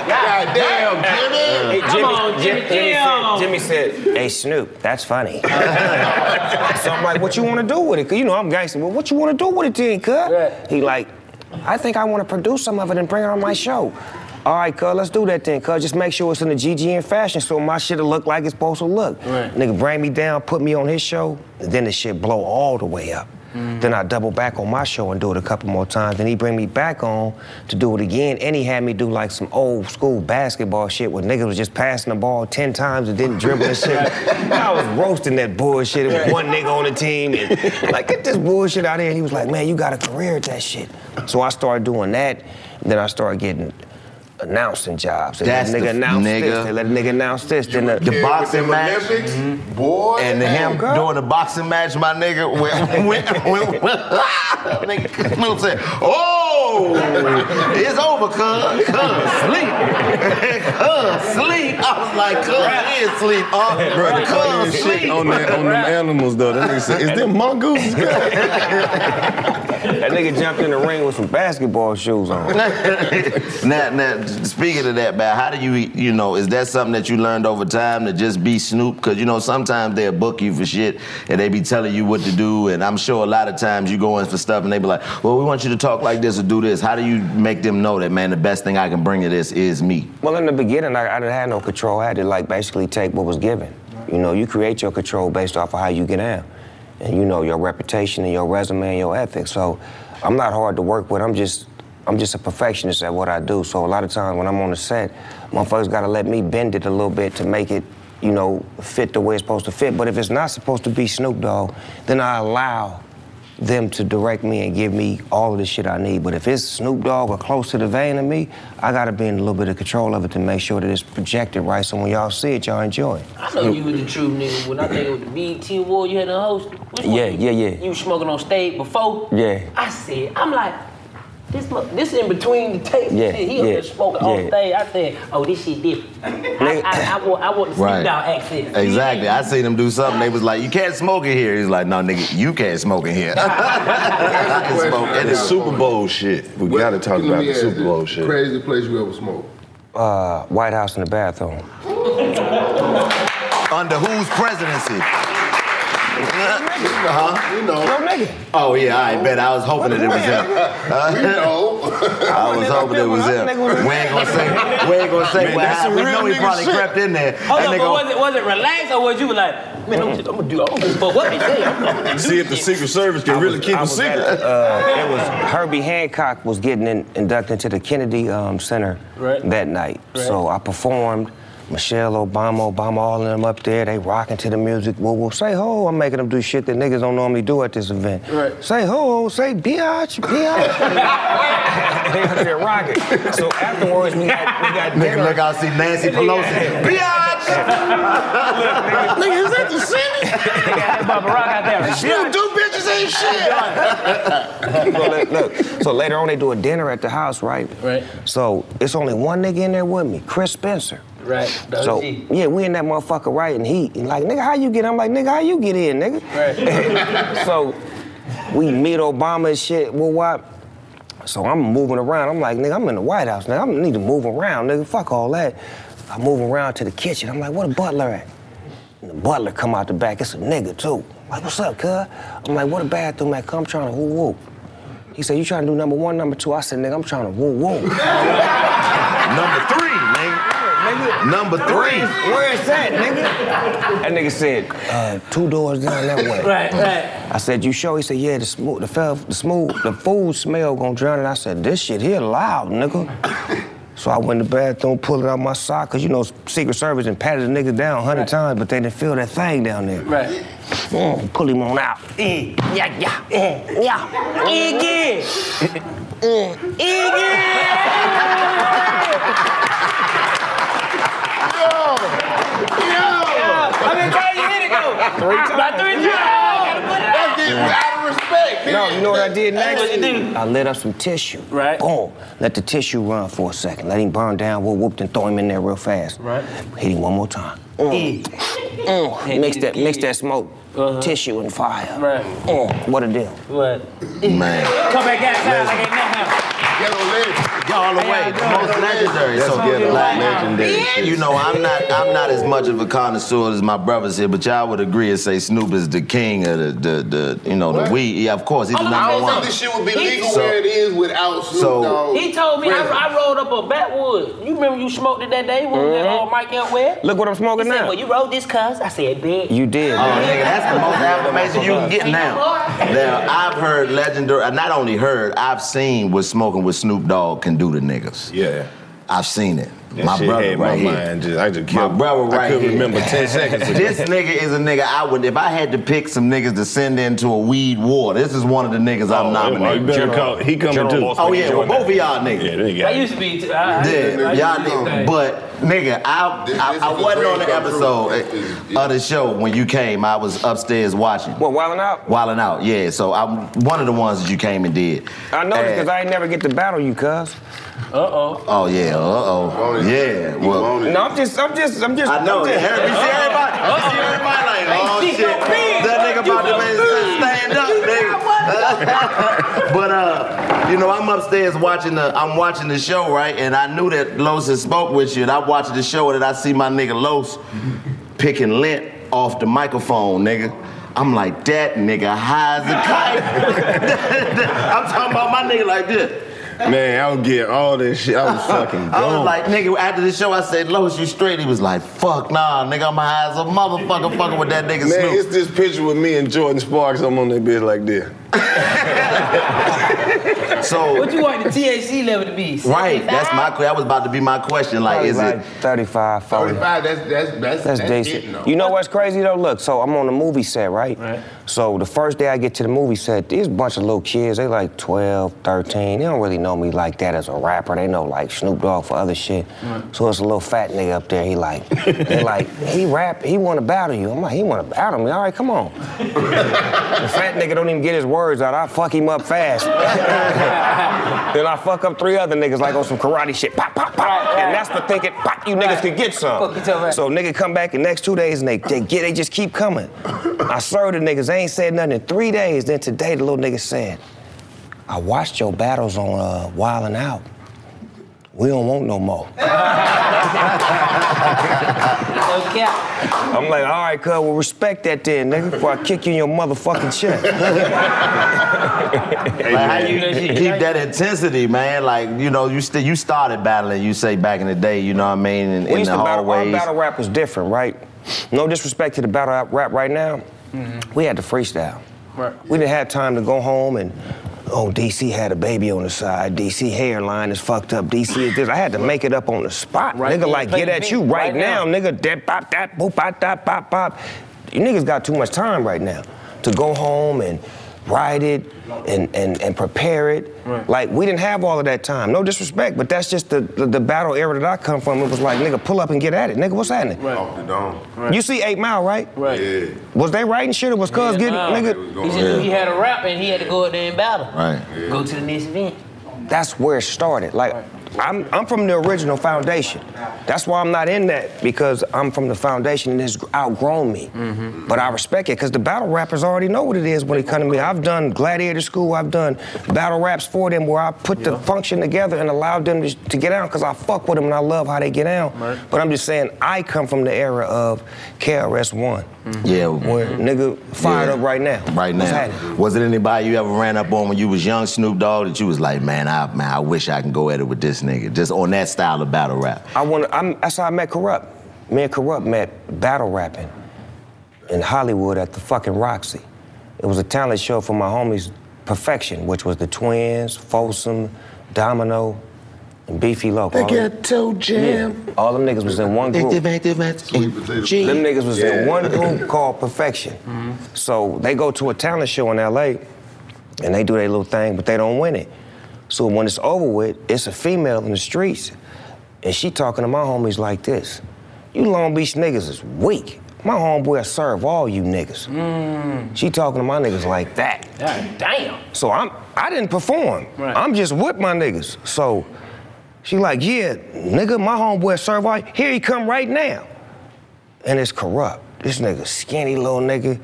God damn, Jimmy. Hey, Come on, Jimmy, Jimmy, Kimmel. said, Jimmy said, "Hey Snoop, that's funny." [laughs] so I'm like, "What you want to do with it?" Cause you know I'm gangster. Well, what you want to do with it, then, cuz? He like, "I think I want to produce some of it and bring it on my show." All right, cuz, let's do that then, cuz. Just make sure it's in the GGN fashion so my shit'll look like it's supposed to look. Nigga, bring me down, put me on his show, and then the shit blow all the way up. Mm. Then I double back on my show and do it a couple more times. Then he bring me back on to do it again, and he had me do like some old school basketball shit where niggas was just passing the ball ten times and didn't dribble and shit. [laughs] I was roasting that bullshit. It was one nigga on the team, and like get this bullshit out of here. And he was like, man, you got a career at that shit. So I started doing that. And then I started getting announcing jobs. They That's let a the nigga announce this. They let a nigga announce this. Then the, The boxing match. Mm-hmm. Boy. And him doing the boxing match, my nigga, when, [laughs] when, when, when [laughs] nigga Snoop said, oh, it's over, cuz, cuz, sleep. [laughs] cuz, sleep. I was like, cuz, he is sleep. Oh, Bro, the funniest cuz, shit sleep. on, that, on them animals though. That nigga said, is them mongooses? that nigga jumped in the ring with some basketball shoes on. now, now, speaking of that, man, how do you, you know, is that something that you learned over time to just be Snoop? Because, you know, sometimes they'll book you for shit and they be telling you what to do. And I'm sure a lot of times you go in for stuff and they be like, well, we want you to talk like this or do this. How do you make them know that, man, the best thing I can bring to this is me? Well, in the beginning, I, I didn't have no control. I had to like basically take what was given. You know, you create your control based off of how you get down, and you know your reputation and your resume and your ethics. So, I'm not hard to work with. I'm just, I'm just a perfectionist at what I do. So a lot of times when I'm on the set, motherfuckers got to let me bend it a little bit to make it, you know, fit the way it's supposed to fit. But if it's not supposed to be Snoop Dogg, then I allow them to direct me and give me all of the shit I need. But if it's Snoop Dogg or close to the vein of me, I gotta be in a little bit of control of it to make sure that it's projected right. So when y'all see it, y'all enjoy it. I know you were the true nigga when I think it was the BET Award you had to host. Which Yeah, you- yeah, yeah. You smoking on stage before. Yeah. I said, I'm like, this mo- this in between the tapes. Yeah, shit. He up yeah, there smoking on yeah. stage. I said, oh, this shit different. I, I, I, want, I want the Snoop Right. Dogg accent. Exactly. I seen him do something. They was like, "You can't smoke in here." He's like, "No, nigga, you can't smoke in here." [laughs] I can smoke And the. Super Bowl shit. We gotta talk about the Super this. Bowl shit. Crazy place you ever smoked? Uh, White House in the bathroom. Under whose presidency? Huh? You know. No nigga. Oh yeah, I bet. I was hoping that it was him. We know. [laughs] I was hoping it was him. We ain't gonna say. We ain't gonna say Man, what that's some happened. We real know he nigga probably shit. crept in there. Hold That on, nigga- but was it was it relaxed or was you like, man, I'm, just, I'm gonna do, I'm gonna fuck what they say. I'm gonna See if the Secret Service can I really was- keep I a was secret. at, uh, it was Herbie Hancock was getting in, inducted into the Kennedy um, Center Right. that night. Right. So I performed. Michelle Obama, Obama, all of them up there. They rocking to the music. Woo woo. Say ho. I'm making them do shit that niggas don't normally do at this event. Right. Say ho. ho, Say biatch, biatch. [laughs] they up there rocking. So afterwards we got we got Nigga, look out, see Nancy Pelosi. [laughs] Biatch! Nigga, is that the city? [laughs] Bubba Rock out there. Snoop do bitches ain't shit. so look, look, so later on they do a dinner at the house, right? Right. So it's only one nigga in there with me, Chris Spencer. Right. The So OG. yeah, we in that motherfucker right, and he he like, nigga, how you get? in?" I'm like, nigga, how you get in, nigga? Right. [laughs] so we meet Obama and shit. Well, what? So I'm moving around. I'm like, nigga, I'm in the White House now. I need to move around, nigga. Fuck all that. I move around to the kitchen. I'm like, where the butler at? And the butler come out the back. It's a nigga too. Like, what's up, cuz? I'm like, what the bathroom at? Come, I'm trying to woo woo. He said, you trying to do number one, number two? I said, nigga, I'm trying to woo woo. [laughs] Number three, nigga. Number three. Where is that, nigga? That nigga said, uh, two doors down that way. [laughs] Right, right. I said, you sure? He said, yeah, the smooth, the, fel- the smooth, the food smell gonna drown it. I said, this shit here loud, nigga. [coughs] So I went to the bathroom, pulled it out my sock, cause you know Secret Service and patted the nigga down a hundred times, but they didn't feel that thing down there. Right. Mm, pull him on out. Eh, yeah, yeah, eh, yeah. Iggy. How many times you hit it go? Three times. About three times. Gotta put it out. That's getting out of respect. No, you know what I did next? What you do? I lit up some tissue. Right. Boom. Let the tissue run for a second. Let him burn down. We'll whoop and throw him in there real fast. Right. Hit him one more time. Mm. Mm. Mix that, mix that smoke, tissue and fire. Uh-huh. Right. Mm. What a deal. What? Man. Come back outside like ain't nothing happened. Ghetto legend. Go all the way. The most legendary. So get a like, legendary shit. You know, I'm not I'm not as much of a connoisseur as my brothers here, but y'all would agree and say Snoop is the king of the the, the you know What? the weed. Yeah, of course, he's the I'm- number I don't think this shit would be He- legal So- where it is without Snoop so- Dogg. He told me I. I rolled up a Backwood. You remember you smoked it that day when we Mm-hmm. was at Mike Elsewhere? Look what I'm He smoking said, now. well, you rolled this cuz? I said, bet. You did. Oh, nigga, that's the most affirmation you can get now. Now, I've heard legendary, I not only heard, I've seen what smoking with Snoop Dogg can do to niggas. Yeah. I've seen it. That my shit brother had right my here. mind just, I just my brother right I couldn't here. remember 10 [laughs] seconds ago. this nigga is a nigga I would, if I had to pick some niggas to send into a weed war, this is one of the niggas I'm Oh, nominating. you better call- he coming General too. Oh, yeah, well, both of y'all niggas. Yeah, they I got it. used to be. Too, I, I, Yeah, I, y'all used niggas. But nigga, I This- I, this I is wasn't on the episode This is- uh, of the show when you came. I was upstairs watching. What, wilding out? Wilding out, yeah. So I'm one of the ones that you came and did. I noticed And- because I ain't never get to battle you, cuz. Uh-oh. Oh yeah, uh oh, yeah. Well, No, I'm just, I'm just, I'm just. I know. I'm You just, heard me. See everybody. You see everybody like, oh Hey, shit. see. That nigga about to make stand up, nigga. [laughs] but uh, you know, I'm upstairs watching the, I'm watching the show, right? And I knew that Los had spoke with you, and I watched the show, and I see my nigga Los picking lint off the microphone, nigga. I'm like, that nigga high as a kite. [laughs] I'm talking about my nigga like this. Man, I would get all this shit. I was [laughs] fucking I was like, nigga, after the show, I said, Lois, you straight? He was like, fuck nah, nigga, I'm high as a motherfucker fucking with that nigga Man, Snoop. it's this picture with me and Jordin Sparks. I'm on that bitch like this. [laughs] So, What you want the THC level to be? right, that's my, that was about to be my question. Like, Probably is like it, 35, 40. 35, that's, that's, that's, That's decent. hitting. You know what's crazy though? Look, so I'm on the movie set, right? Right. So the first day I get to the movie set, there's a bunch of little kids. They like 12, 13. They don't really know me like that as a rapper. They know like Snoop Dogg for other shit. Right. So it's a little fat nigga up there. He like, they [laughs] like, he rap. He want to battle you. I'm like, he want to battle me. All right, come on. [laughs] the fat nigga don't even get his words out. I fuck him up fast. [laughs] then I fuck up three other niggas like on some karate shit. Pop, pop, pop. And that's for thinking, pop, you niggas can get some. Fuck you talking about? So nigga come back the next two days and they, they get they just keep coming. I served the niggas, they ain't said nothing in three days. Then today the little nigga said, I watched your battles on uh, Wildin' Out. We don't want no more. [laughs] I'm like, all right, cuz, well, respect that then, nigga, before I kick you in your motherfucking chest. Like, how you keep that intensity, man? Like, you know, you still you started battling, you say back in the day, you know what I mean? In, we in used the to battle, our battle rap was different, right? No disrespect to the battle rap right now. Mm-hmm. We had to freestyle. Right. We didn't have time to go home and, oh, DC had a baby on the side. DC hairline is fucked up. DC is this. I had to make it up on the spot. Right nigga, like, get at you right, right now. now. nigga. That bop, that boop, bop, that bop, bop. You niggas got too much time right now to go home and write it and, and, and prepare it. Like, we didn't have all of that time. No disrespect, but that's just the, the, the battle era that I come from. It was like, nigga, pull up and get at it. Nigga, what's happening? Off the dome. You see 8 Mile, right? Right. Yeah. Was they writing shit or was Cuz getting, nah. nigga? He just knew he had a rap and he had to go out there and battle. Right. Go to the next event. That's where it started. Like, I'm, I'm from the original foundation. That's why I'm not in that because I'm from the foundation and it's outgrown me. Mm-hmm. But I respect it because the battle rappers already know what it is when they come to me. I've done Gladiator School, I've done battle raps for them where I put the function together and allowed them to, to get out because I fuck with them and I love how they get out. But I'm just saying, I come from the era of KRS-One. Mm-hmm. Yeah. Where mm-hmm. nigga fired Yeah. up right now. Right now. Was it anybody you ever ran up on when you was young, Snoop Dogg, that you was like, man, I man, I wish I can go at it with this nigga, just on that style of battle rap? I want. I'm. That's how I met Kurupt. Me and Kurupt met battle rapping in Hollywood at the fucking Roxy. It was a talent show for my homies Perfection, which was the Twins, Folsom, Domino, and Beefy Loco. All them- toe Yeah. All them niggas was in one group. Active, active, active. Them niggas was in one group [laughs] called Perfection. Mm-hmm. So they go to a talent show in LA and they do their little thing, but they don't win it. So when it's over with, it's a female in the streets and she talking to my homies like this. You Long Beach niggas is weak. My homeboy will serve all you niggas. Mm. She talking to my niggas like that. God damn. So I'm I didn't perform. Right. I'm just with my niggas. So she like, yeah, nigga, my homeboy serve all here he come right now. And it's Kurupt. This nigga, skinny little nigga.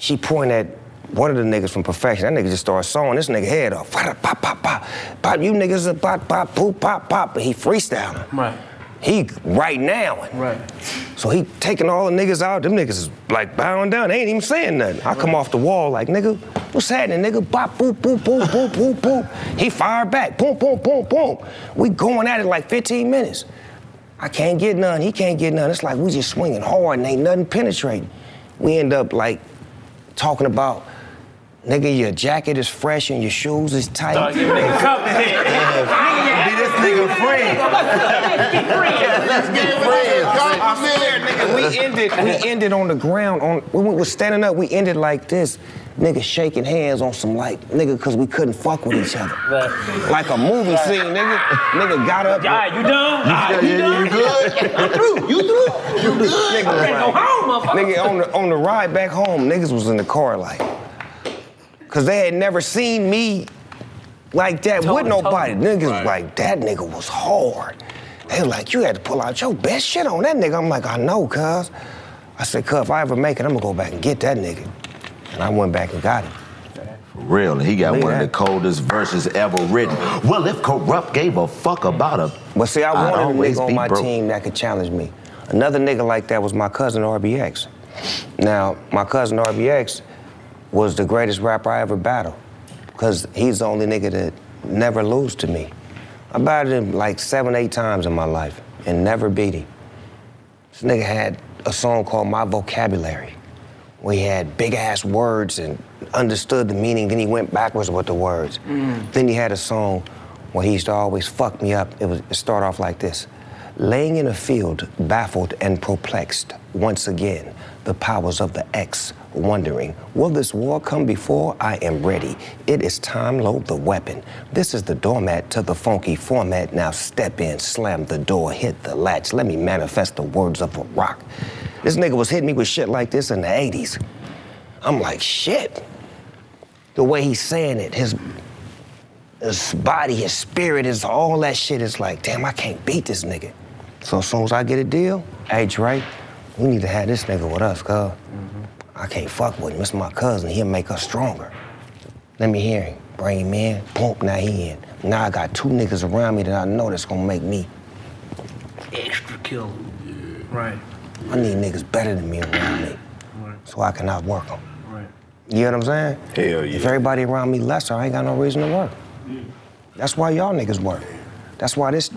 She point at one of the niggas from Perfection. That nigga just started sawing this nigga head off. Pop, pop, pop, pop. Pop, you niggas are pop, pop, poop, pop, pop. But he freestyling. Right. He right now. Right. So he taking all the niggas out. Them niggas is like bowing down. They ain't even saying nothing. I come off the wall like, nigga, what's happening, nigga? Bop, boop, boop, boop, boop, boop, boop. He fired back. Boom, boom, boom, boom. We going at it like 15 minutes. I can't get none. He can't get none. It's like we just swinging hard and ain't nothing penetrating. We end up like talking about, nigga, your jacket is fresh and your shoes is tight. Dog, give nigga compliment. Be this nigga friend. [laughs] Let's get friends. I swear, nigga, we ended, we ended on the ground. On when we was standing up, we ended like this. Nigga shaking hands on some like nigga, cause we couldn't fuck with each other. Like a movie scene, nigga. Nigga got up. God, you done? Yeah, you yeah, done? you good? You through? You through? You good? Nigga, I'm ready to go home, motherfucker. Nigga, on the, on the ride back home, niggas was in the car like, cause they had never seen me like that with nobody. Niggas was like, that nigga was hard. They was like, you had to pull out your best shit on that nigga. I'm like, I know, cuz. I said, cuz, if I ever make it, I'm gonna go back and get that nigga. And I went back and got him. For real, and he got Look one at of the coldest verses ever written. Well, if Kurupt gave a fuck about a, But see, I I'd wanted a nigga on my broke. team that could challenge me. Another nigga like that was my cousin RBX. Now, my cousin RBX was the greatest rapper I ever battled. Because he's the only nigga that never lose to me. I battled him like seven, eight times in my life and never beat him. This nigga had a song called My Vocabulary. We had big ass words and understood the meaning, then he went backwards with the words. Mm. Then he had a song where he used to always fuck me up. It was start off like this. Laying in a field, baffled and perplexed, once again, the powers of the X, wondering, will this war come before I am ready? It is time, load the weapon. This is the doormat to the funky format. Now step in, slam the door, hit the latch. Let me manifest the words of a rock. This nigga was hitting me with shit like this in the 80s. I'm like, shit. The way he's saying it, his his body, his spirit, his all that shit is like, damn, I can't beat this nigga. So as soon as I get a deal, hey Dre, we need to have this nigga with us, cuz. I can't fuck with him. It's my cousin. He'll make us stronger. Let me hear him. Bring him in. Boom, now he in. Now I got two niggas around me that I know that's gonna make me. Extra killer. Right. I need niggas better than me around me, Right. so I can outwork them. Right. You know what I'm saying? Hell yeah. If everybody around me lesser, I ain't got no reason to work. Yeah. That's why y'all niggas work. That's why this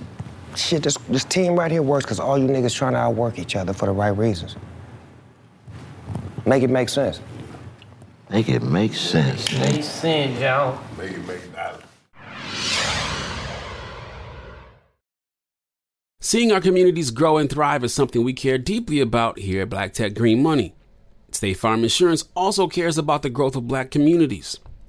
shit, this, this team right here works, because all you niggas trying to outwork each other for the right reasons. Make it make sense. Make it make sense. Make sense, y'all. Make it make dollars. Seeing our communities grow and thrive is something we care deeply about here at Black Tech Green Money. State Farm Insurance also cares about the growth of black communities.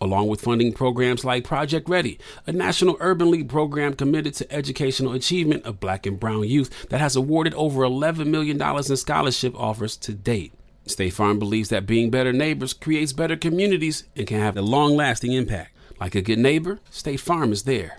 along with funding programs like Project Ready, a national urban league program committed to educational achievement of black and brown youth that has awarded over $11 million in scholarship offers to date. State Farm believes that being better neighbors creates better communities and can have a long lasting impact. Like a good neighbor, State Farm is there.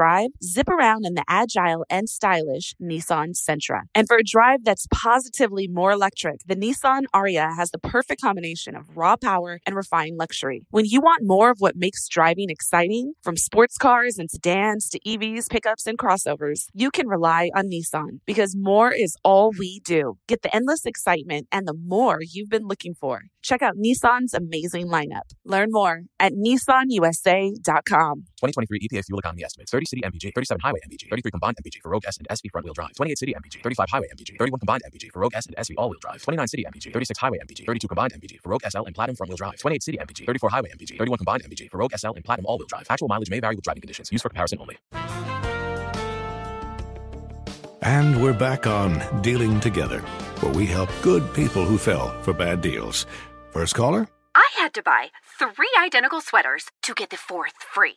drive? Zip around in the agile and stylish Nissan Sentra. And for a drive that's positively more electric, the Nissan Ariya has the perfect combination of raw power and refined luxury. When you want more of what makes driving exciting, from sports cars and sedans to EVs, pickups, and crossovers, you can rely on Nissan because more is all we do. Get the endless excitement and the more you've been looking for. Check out Nissan's amazing lineup. Learn more at nissanusa.com. 2023 EPA fuel economy estimates 30 city MPG, 37 highway MPG, 33 combined MPG for Rogue S and SV front wheel drive, 28 city MPG, 35 highway MPG, 31 combined MPG for Rogue S and SV all wheel drive, 29 city MPG, 36 highway MPG, 32 combined MPG for Rogue SL and Platinum front wheel drive, 28 city MPG, 34 highway MPG, 31 combined MPG for Rogue SL and Platinum all wheel drive. Actual mileage may vary with driving conditions. Used for comparison only. And we're back on Dealing Together, where we help good people who fell for bad deals. First caller? I had to buy three identical sweaters to get the fourth free.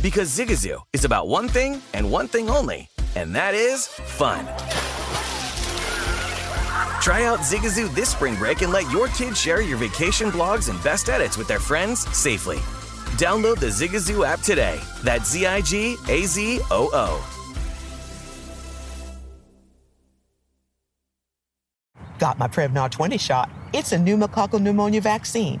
Because Zigazoo is about one thing and one thing only, and that is fun. Try out Zigazoo this spring break and let your kids share your vacation blogs and best edits with their friends safely. Download the Zigazoo app today. That's Z I G A Z O O. Got my Prevnar 20 shot. It's a pneumococcal pneumonia vaccine.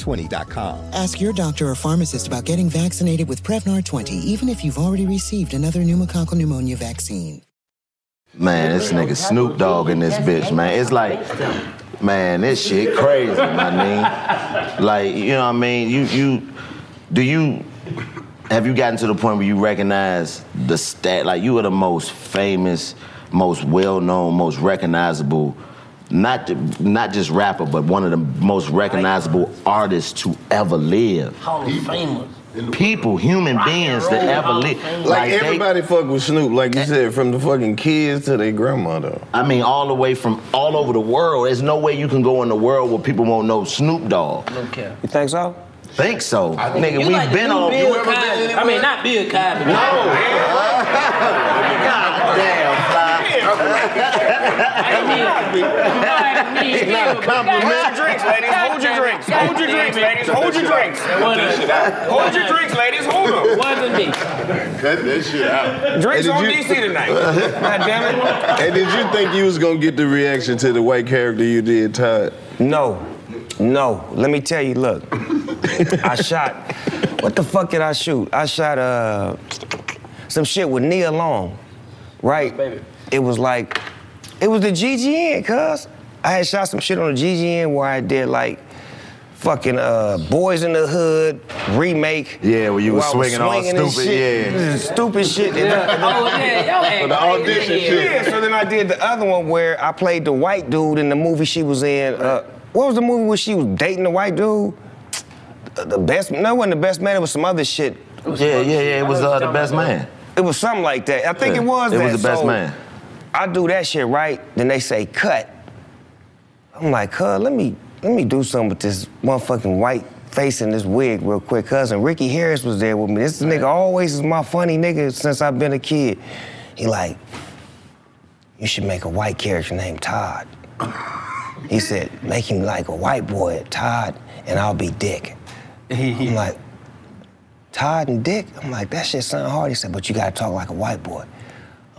Prevnar20.com. Ask your doctor or pharmacist about getting vaccinated with Prevnar 20, even if you've already received another pneumococcal pneumonia vaccine. Man, this nigga Snoop Dogg in this bitch, man. It's like, man, this shit crazy, my nigga. Like, you know what I mean? You, you, do you, have you gotten to the point where you recognize the stat? Like, you are the most famous, most well-known, most recognizable, not, not just rapper, but one of the most recognizable artists to ever live. Hall of Famers. People, human beings that ever live. Like, they- everybody fuck with Snoop, like you eh. said, from the fucking kids to their grandmother. I mean, all the way from all over the world. There's no way you can go in the world where people won't know Snoop Dogg. No cap. You think so? Think so, nigga. We've like been new on. Bill Cosby. I mean, not Bill Cosby. No. [laughs] [laughs] God damn, It's not a compliment. Hold your drinks, ladies. Hold your drinks. Hold your drinks, ladies. Hold your drinks. Hold your drinks, ladies. Hold them. Wasn't me. Cut that shit out. Drinks on did you- DC tonight. [laughs] God damn it. Hey, did you think you was gonna get the reaction to the white character you did, Todd? No. No. Let me tell you, look. I shot. What the fuck did I shoot? I shot uh some shit with Nia Long. Right? It was like it was the GGN, cuz. I had shot some shit on the GGN where I did like fucking uh Boys in the Hood remake. Yeah, where you was where I was swinging all and stupid, shit. yeah. This is Stupid shit. Yeah. Oh, yeah, yo, For the audition shit. Yeah, so then I did the other one where I played the white dude in the movie she was in. Uh, what was the movie where she was dating the white dude? Uh, The best, no, it wasn't the best man. It was some other shit. Yeah, yeah, yeah. It was uh, the best man. It was something like that. I think Yeah, it was. it that. was the best So, man. I do that shit right. Then they say cut. I'm like, cuz, let me let me do something with this motherfucking white face and this wig real quick. Cousin Ricky Harris was there with me. This nigga always is my funny nigga since I've been a kid. He like, you should make a white character named Todd. He [laughs] said, make him like a white boy, Todd, and I'll be Dick. [laughs] I'm like, Todd and Dick? I'm like, that shit sound hard. He said, but you gotta talk like a white boy.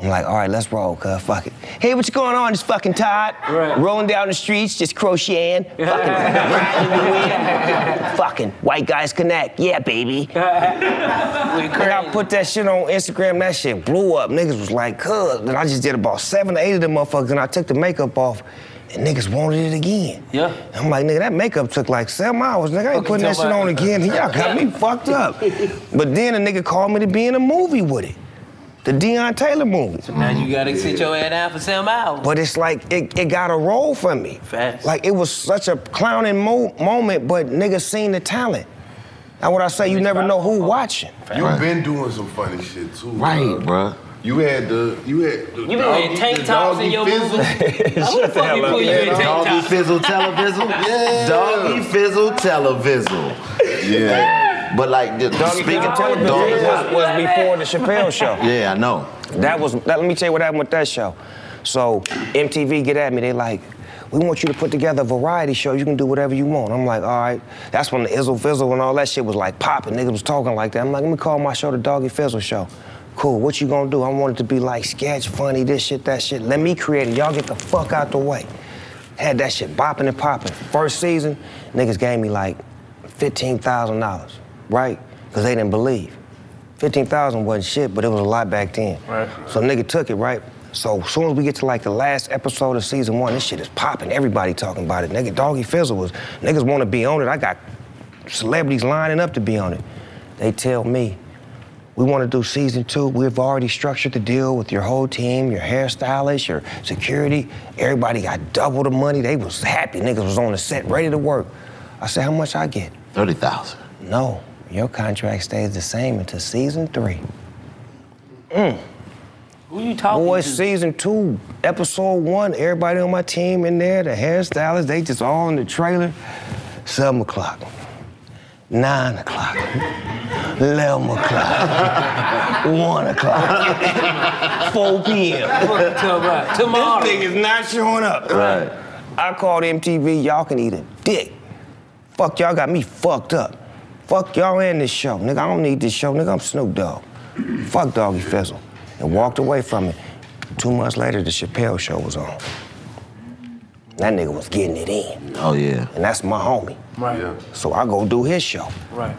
I'm like, all right, let's roll, cuz, fuck it. Hey, what's going on? It's fucking Todd. Rolling down the streets, just crocheting. [laughs] Fucking riding the wind. Fucking white guys connect. Yeah, baby. [laughs] And I put that shit on Instagram, that shit blew up. Niggas was like, cuz. Then I just did about seven or eight of them motherfuckers, and I took the makeup off, and niggas wanted it again. Yeah. I'm like, nigga, that makeup took like seven hours. Nigga, I ain't Okay, putting that shit on again. [laughs] Y'all got me fucked up. But then a nigga called me to be in a movie with it. The Deon Taylor movie. Now you gotta sit your ass down for seven hours. But it's like it, it got a role for me. Like it was such a clowning mo- moment, but niggas seen the talent. Now what I say, you never know who watching. You've been doing some funny shit too. Right, bro. You had the you had the You been wearing tank tops in your movie? [laughs] How the fuck you put you in tank Doggy tops? fizzle televizzle? [laughs] Yeah. Doggy fizzle televizzle. Yeah. [laughs] But like, the, Doggy speaking Doggy- was, was before the Chappelle show. [laughs] Yeah, I know. That was. That, let me tell you what happened with that show. So MTV get at me. They like, we want you to put together a variety show. You can do whatever you want. I'm like, all right. That's when the Izzle Fizzle and all that shit was like popping. Niggas was talking like that. I'm like, let me call my show the Doggy Fizzle Show. Cool. What you gonna do? I want it to be like sketch, funny, this shit, that shit. Let me create it. Y'all get the fuck out the way. Had that shit bopping and popping. First season, niggas gave me like fifteen thousand dollars, right? Because they didn't believe. 15,000 wasn't shit, but it was a lot back then. Right. So nigga took it, right? So as soon as we get to like the last episode of season one, this shit is popping. Everybody talking about it. Nigga, Doggy Fizzle was, niggas want to be on it. I got celebrities lining up to be on it. They tell me, we want to do season two. We've already structured the deal with your whole team, your hairstylist, your security. Everybody got double the money. They was happy. Niggas was on the set, ready to work. I said, how much I get? 30,000. No, Your contract stays the same until season three. Mm. Who you talking Boy, to? season two, episode one, everybody on my team in there, the hairstylists, they just all in the trailer. Seven o'clock, nine o'clock, eleven o'clock, one o'clock, 4 p.m. Tomorrow. This nigga's not showing up. Right. I called MTV, y'all can eat a dick. Fuck y'all got me fucked up. Fuck y'all in this show. Nigga, I don't need this show. Nigga, I'm Snoop Dogg. Fuck Doggy Fizzle. And walked away from it. Two months later, the Chappelle show was on. That nigga was getting it in. Oh yeah. And that's my homie. Right. So I go do his show. Right.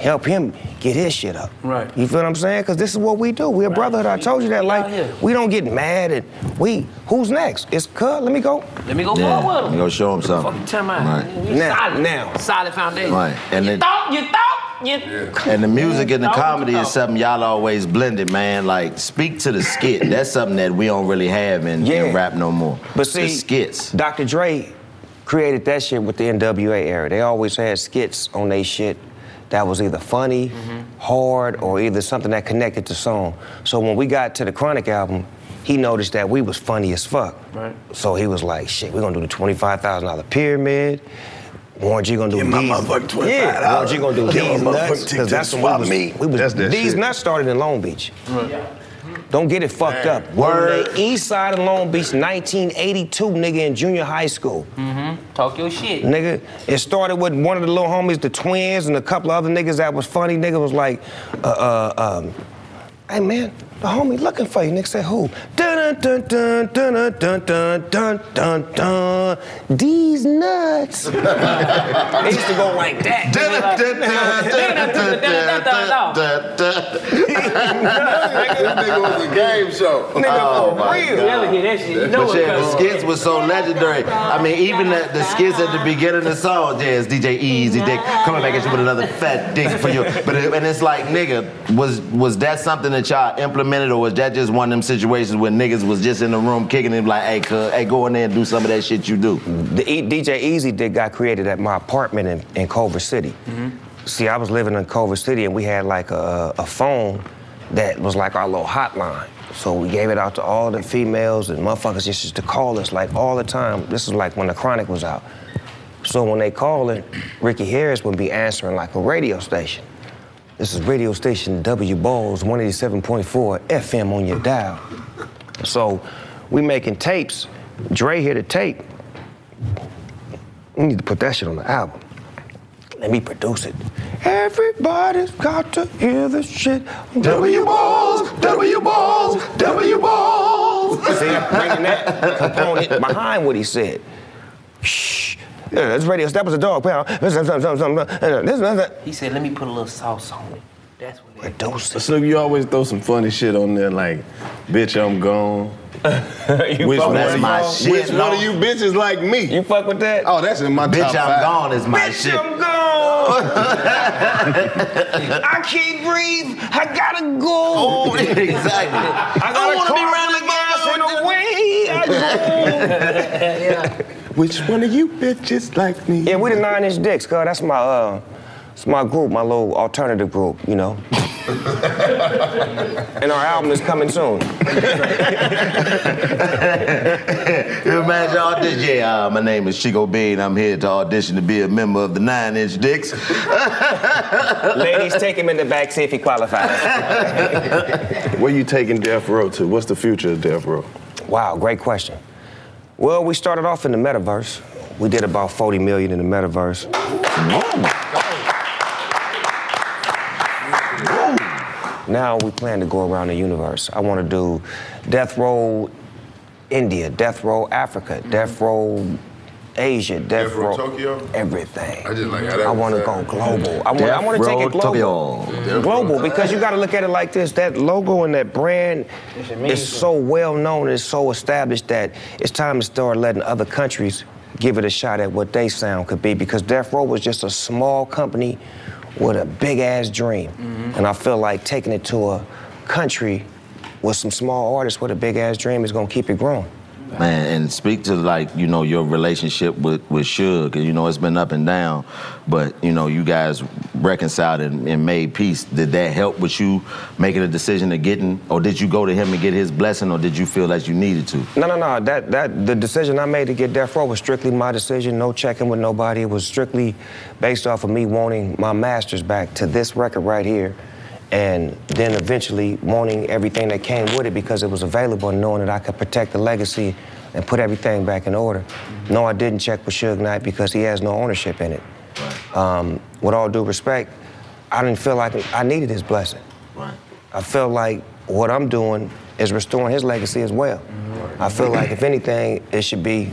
Help him get his shit up. Right. You feel what I'm saying? Because this is what we do. We're a brotherhood. I told you that. Like, we don't get mad and we, who's next? It's Cud. Let me go. Let me go Yeah. forward with You him. go show him something. Fucking tell. Right. Now, solid. now. Solid foundation. Right. And you then- thought, you thought, you. And the music and the comedy is something y'all always blended, man. Like, speak to the skit. That's something that we don't really have in, in rap no more. But see, the skits. Dr. Dre created that shit with the NWA era. They always had skits on they shit that was either funny, Mm-hmm. hard, or either something that connected the song. So when we got to the Chronic album, he noticed that we was funny as fuck. Right. So he was like, shit, we're gonna do the $25,000 pyramid. Warren G gonna do Give my these. motherfucker Yeah, Warren G gonna do $25. these Give my nuts. motherfucker Because that's when we swap was, me. we was That's that these shit. nuts started in Long Beach. Don't get it fucked up. Word. On the east side of Long Beach, 1982, nigga, in junior high school. Mm-hmm. Talk your shit. Nigga, it started with one of the little homies, the twins, and a couple of other niggas that was funny. Nigga was like, uh, uh, um, hey man, the homie looking for you. Nigga said, who? Dun dun dun dun dun dun dun dun dun dun. These nuts. they used to go like that. This nigga was a game show. Oh, my You ever hear that shit? You know But what yeah, the comes. skits was so legendary. I mean, even the, the skits at the beginning of the song, yeah, it's DJ Easy Dick coming back at you with another fat dick for you. But it, and it's like, nigga, was was that something that y'all implemented, or was that just one of them situations where niggas was just in the room kicking it like, hey, cuz, hey, go in there and do some of that shit you do? The e- DJ Easy Dick got created at my apartment in, in Culver City. Mm-hmm. See, I was living in Culver City and we had like a, a phone that was like our little hotline. So we gave it out to all the females and motherfuckers just used to call us like all the time. This is like when the Chronic was out. So when they call it, Ricky Harris would be answering like a radio station. This is radio station W Balls 187.4 FM on your dial. So we making tapes. Dre here to tape. We need to put that shit on the album. Let me produce it. Everybody's got to hear this shit. W balls, W balls, W balls. See, I'm bringing that component behind what he said. Shh. Yeah, that's radio. That was a dog pound. He said, let me put a little sauce on it. That's what it Produce it. Snoop, you always throw some funny shit on there like, bitch, I'm gone. [laughs] which fuck one, with of my you- shit, which one of you bitches like me? You fuck with that? Oh, that's in my top. Bitch, top I'm five. gone is my Bitch, shit. I'm gone. [laughs] I can't breathe. I gotta go. Oh, exactly. I gotta wanna be car the gas in the way I go. [laughs] Which one of you bitches like me? Yeah, we the Nine Inch Dicks, cuz that's my uh, it's my group, my little alternative group, you know. [laughs] and our album is coming soon. You [laughs] imagine audition? Yeah, uh, my name is Chico Bean. I'm here to audition to be a member of the Nine Inch Dicks. [laughs] Ladies, take him in the back, see if he qualifies. Where you taking Death Row to? What's the future of Death Row? Wow, great question. Well, we started off in the metaverse. We did about 40 million in the metaverse. Now we plan to go around the universe. I want to do Death Row India, Death Row Africa, Death Row Asia, Death, Death Row Tokyo? everything. I just like how that I want to go global. I want, I want to take it global. Tokyo. Global because you got to look at it like this. That logo and that brand is so well known and so established that it's time to start letting other countries give it a shot at what they sound could be because Death Row was just a small company with a big ass dream. Mm-hmm. And I feel like taking it to a country with some small artists with a big ass dream is gonna keep it growing. Man, and speak to like you know your relationship with with Suge, you know it's been up and down, but you know you guys reconciled and, and made peace. Did that help with you making a decision of getting, or did you go to him and get his blessing, or did you feel that you needed to? No, no, no. That that the decision I made to get Death Row was strictly my decision. No checking with nobody. It was strictly based off of me wanting my masters back to this record right here, and then eventually wanting everything that came with it because it was available, and knowing that I could protect the legacy and put everything back in order. No, I didn't check with Suge Knight because he has no ownership in it. Um, with all due respect, I didn't feel like I needed his blessing. Right. I felt like what I'm doing is restoring his legacy as well. I feel like if anything, it should be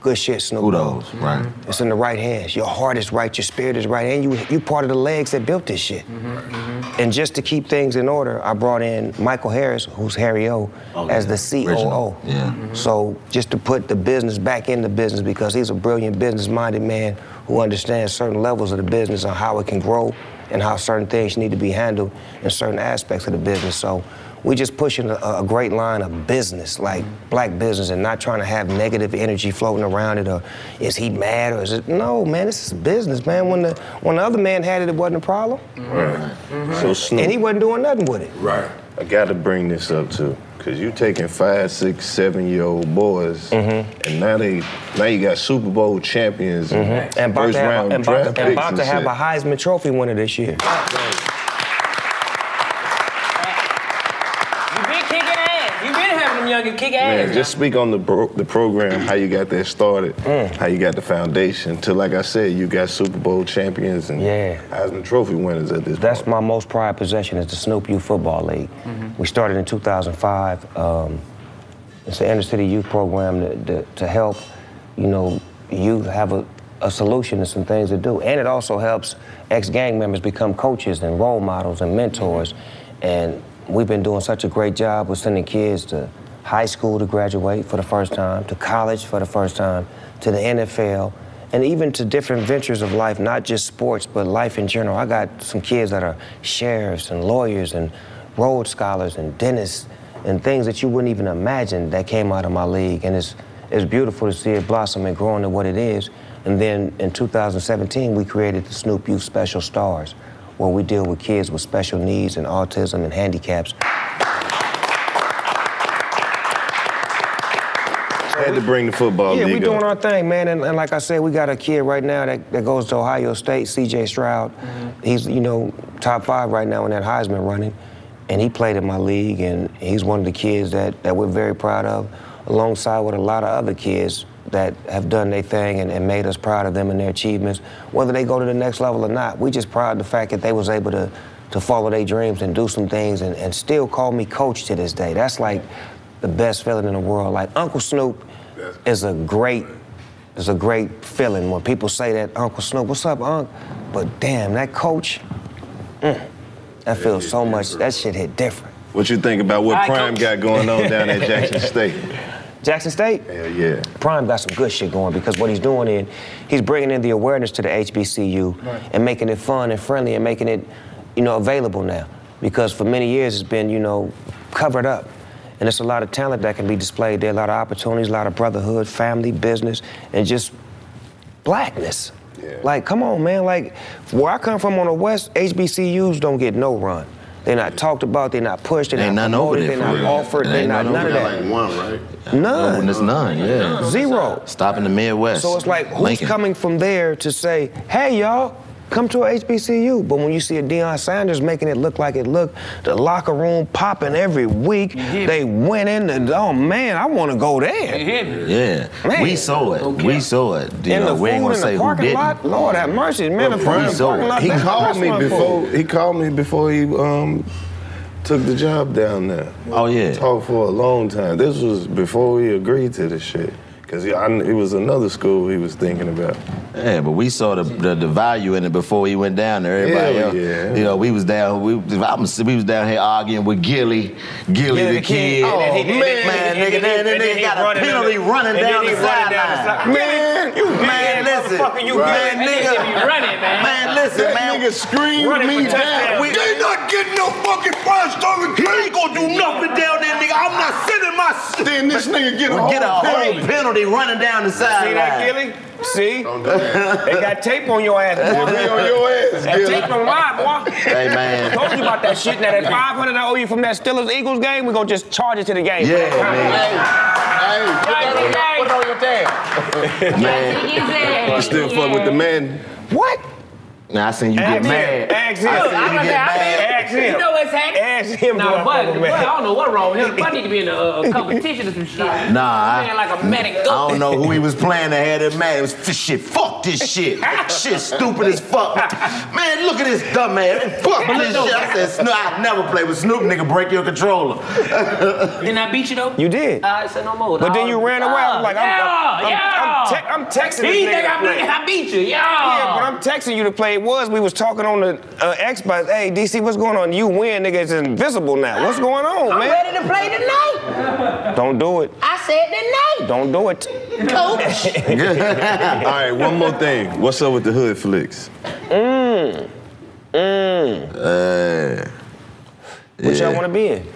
good shit, Snoop. Kudos, right. It's in the right hands. Your heart is right, your spirit is right, and you you part of the legs that built this shit. Mm-hmm, mm-hmm. And just to keep things in order, I brought in Michael Harris, who's Harry O, Oh, as yeah. the COO. Original. Yeah. Mm-hmm. So just to put the business back into business because he's a brilliant business-minded man who understands certain levels of the business and how it can grow and how certain things need to be handled in certain aspects of the business. So we just pushing a, a great line of business, like black business, and not trying to have negative energy floating around it. Or is he mad? Or is it no, man? This is business, man. When the when the other man had it, it wasn't a problem, Right. So Snoop. and he wasn't doing nothing with it. Right. I got to bring this up too, cause you taking five, six, seven year old boys, Mm-hmm. and now they now you got Super Bowl champions and, Mhm. And about first to have, round and draft about, picks and about to and have shit. a Heisman Trophy winner this year. You been kicking ass. You been having them youngin' kick ass. Man, just speak on the bro- the program, how you got that started, Mm. how you got the foundation. To like I said, you got Super Bowl champions and Yeah. Heisman Trophy winners at this That's my most prized possession is the Snoop Youth Football League. We started in 2005. Um, it's an inner city youth program to, to, to help, you know, youth have a, a solution to some things to do. And it also helps ex-gang members become coaches and role models and mentors. And we've been doing such a great job with sending kids to high school to graduate for the first time, to college for the first time, to the NFL, and even to different ventures of life, not just sports, but life in general. I got some kids that are sheriffs and lawyers and Rhodes scholars and dentists and things that you wouldn't even imagine that came out of my league. And it's, it's beautiful to see it blossom and grow into what it is. And then in 2017, we created the Snoop Youth Special Stars, where we deal with kids with special needs and autism and handicaps. Had to bring the football Yeah, we league doing up. our thing, man. And, and like I said, we got a kid right now that, that goes to Ohio State, C.J. Stroud. Mm-hmm. He's, you know, top five right now in that Heisman running. And he played in my league, and he's one of the kids that, that we're very proud of, alongside with a lot of other kids that have done their thing and, and made us proud of them and their achievements. Whether they go to the next level or not, we just proud of the fact that they was able to, to follow their dreams and do some things and, and still call me coach to this day. That's like the best feeling in the world. Like Uncle Snoop is a great is a great feeling when people say that Uncle Snoop, what's up, Unc? But damn, that coach, mm, that feels so much. That shit hit different. What you think about what All right, Prime Coach. got going on down at [laughs] Jackson State? Jackson State? Hell yeah. Prime got some good shit going because what he's doing is he's bringing in the awareness to the HBCU Right. and making it fun and friendly and making it, you know, available now. Because for many years it's been, you know, covered up. And there's a lot of talent that can be displayed there, a lot of opportunities, a lot of brotherhood, family, business, and just blackness. Like, come on, man. Like, where I come from on the West, HBCUs don't get no run. They're not talked about, they're not pushed, they're Ain't not promoted, they're not real. offered, they're not none of that. there. one, right? None. No, there's none, yeah. Zero. Stop in the Midwest. So it's like, who's Lincoln. coming from there to say, hey, y'all, come to a HBCU? But when you see a Deion Sanders making it look like it looked, the locker room popping every week, they winning, and oh man, I want to go there. Yeah, Man. we saw it. We saw it. You In know, the we ain't gonna in say the parking lot, Lord have mercy, man. Well, food in Prime- the parking lot, he called me before. food. He called me before he um took the job down there. Oh yeah. Talked for a long time. This was before he agreed to this shit. Cause he, I, it was another school he was thinking about. Yeah, but we saw the, the the value in it before he went down there. Everybody Hell else, yeah. you know, we was down. We I'm, we was down here arguing with Gillie, Gillie the, kid. Oh, man, man, nigga, then then they got a penalty running down the sideline. Man, you Man, listen, motherfucker, you man, good. nigga, That nigga be running, man. man, listen, that man. nigga screamed me down. We- They not getting no fucking first over. He ain't gonna do nothing down there, nigga. I'm not sending my. Then this nigga get a We get a whole whole penalty. penalty running down the side. See that, sideline. Gillie? See? they got tape on your ass. Yeah, boy. we on your ass, That tape on mine, boy. Hey, man. Told you about that shit. Now that 500 I owe you from that Steelers Eagles game, we gonna just charge it to the game. Yeah, man. Hey, put on your- put it on your tab. [laughs] Man, You still fuck with the man? What? Now I seen you get him. mad. Ask him. I seen I'm you gonna get say, I mad. Ask him. You know what's happening? Ask him. Nah, I but, but I don't know what wrong with him. But [laughs] need to be in a, a [laughs] competition or some shit. Nah, I- Man, like a medic. I don't know who he was [laughs] playing that had it mad. It was f- shit. Fuck this shit. shit stupid as fuck. Man, look at this dumb man. Fuck this shit. I said, Snoop, I never play with Snoop, nigga. Break your controller. Didn't I beat you though? You did. Uh, I said no more. But then you ran away. I'm like, I'm, yeah, I'm, yeah. I'm, te- I'm texting He this think nigga I to play. I beat you. Yeah. Yeah, but I'm texting you to play. It was we was talking on the uh, Xbox. Hey, DC, what's going on? You win, nigga. It's invisible now. What's going on, I'm man? ready to play tonight. Don't do it. I said tonight. Don't do it. Coach. [laughs] All right, one more thing. What's up with the hood flicks? Mmm. Mmm. Uh, What yeah. y'all want to be in?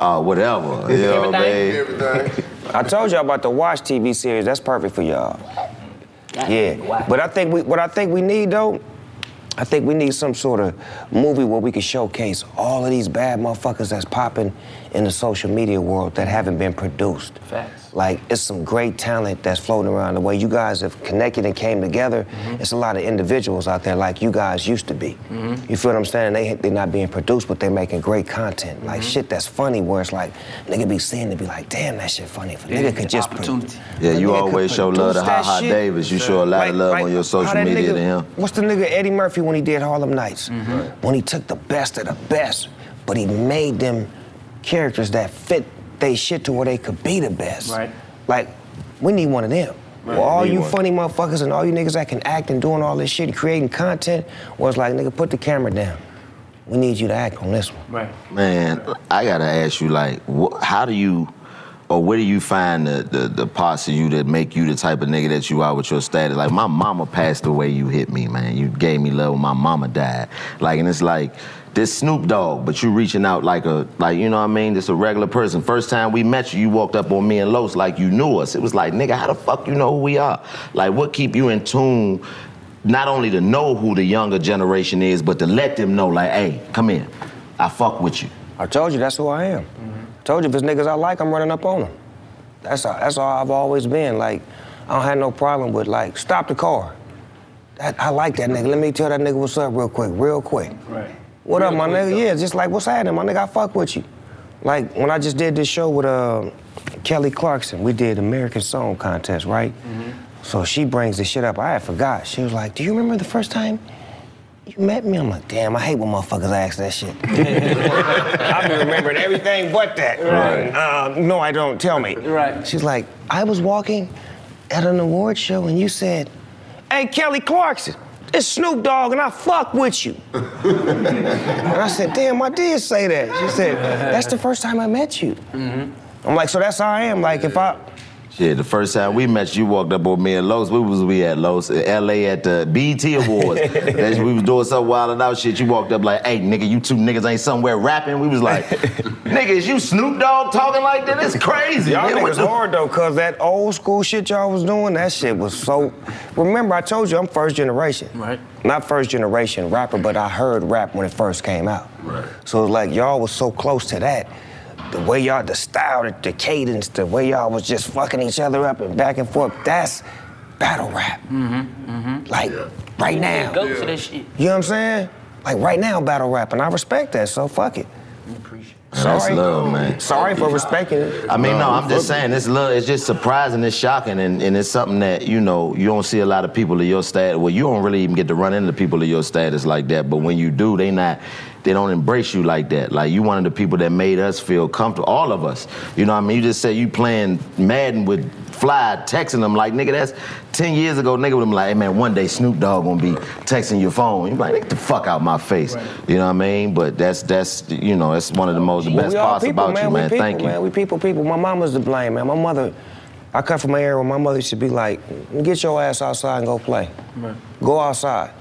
Oh, whatever. Yo, babe. Everything. I told y'all about the Watch TV series. That's perfect for y'all. Yeah, but I think we, what I think we need though, I think we need some sort of movie where we can showcase all of these bad motherfuckers that's popping in the social media world that haven't been produced. Facts. Like it's some great talent that's floating around. The way you guys have connected and came together, it's a lot of individuals out there like you guys used to be. You feel what I'm saying? They they're not being produced, but they're making great content. Like shit that's funny, where it's like nigga be seeing to be like, damn, that shit funny. If a nigga could just opportunity. Yeah, you always show love to produce that Ha Ha. Davis. You show a lot of love on your social media nigga- to him. What's the nigga Eddie Murphy when he did Harlem Nights? Mm-hmm. When he took the best of the best, but he made them characters that fit they shit to where they could be the best. Right. Like, we need one of them. Right, Well, all you one. funny motherfuckers and all you niggas that can act and doing all this shit and creating content was like, nigga, put the camera down. We need you to act on this one. Right. Man, I gotta ask you, like, wh- how do you, or where do you find the, the the parts of you that make you the type of nigga that you are with your status? Like, my mama passed away, you hit me, man. You gave me love when my mama died. Like, and it's like this Snoop Dogg, but you reaching out like a, like, you know what I mean? Just a regular person. First time we met you, you walked up on me and Los like you knew us. It was like, nigga, how the fuck you know who we are? Like, what keep you in tune? Not only to know who the younger generation is, but to let them know, like, hey, come here. I fuck with you. I told you that's who I am. Mm-hmm. Told you if it's niggas I like, I'm running up on them. That's all, that's all I've always been. Like, I don't have no problem with like, stop the car. That, I like that nigga. Let me tell that nigga what's up real quick, real quick. Right. What up, my nigga? Yeah, just like what's happening, my nigga. I fuck with you. Like when I just did this show with uh, Kelly Clarkson, we did American Song Contest, right? Mhm. So she brings the shit up. I had forgot. She was like, "Do you remember the first time you met me?" I'm like, "Damn, I hate when motherfuckers ask that shit." [laughs] [laughs] I've been remembering everything but that. Right. Uh, no, I don't. Tell me. Right. She's like, I was walking at an award show and you said, "Hey, Kelly Clarkson." It's Snoop Dogg and I fuck with you. and I said, damn, I did say that. She said, that's the first time I met you. Mm-hmm. I'm like, so that's how I am. Like, if I, Shit, the first time we met, you walked up on me and Los. Where was we at, Los? In L.A. at the BET Awards. [laughs] Then we was doing some wild and out shit. You walked up like, hey, nigga, you two niggas ain't somewhere rapping. We was like, [laughs] nigga, is you Snoop Dogg talking like that? It's crazy. Y'all man. What niggas the- hard though, cause that old school shit y'all was doing, that shit was so. Remember, I told you I'm first generation. Right. Not first generation rapper, but I heard rap when it first came out. Right. So it's like y'all was so close to that. The way y'all, the style, the, the cadence, the way y'all was just fucking each other up and back and forth. That's battle rap. Mm-hmm. Mm-hmm. Like right now. Go to that shit. You know what I'm saying? Like right now, battle rap, and I respect that. So fuck it. That's Sorry. love, man. Sorry for respecting it. I mean, no, I'm just saying, it's love, it's just surprising, it's shocking, and, and it's something that, you know, you don't see a lot of people of your status. Well, you don't really even get to run into people of your status like that, but when you do, they not, they don't embrace you like that. Like, you one of the people that made us feel comfortable, all of us. You know what I mean? You just say you playing Madden with Fly, texting them like, nigga, that's 10 years ago, nigga would have like, hey, man, one day Snoop Dogg gonna be texting your phone. You like, get the fuck out my face. You know what I mean? But that's, that's, you know, that's one of the most, the best parts people, about man. you, we man. people, Thank you. Man. We people, people. My mama's to blame, man. My mother, I come from an era where my mother used to be like, get your ass outside and go play. Go outside.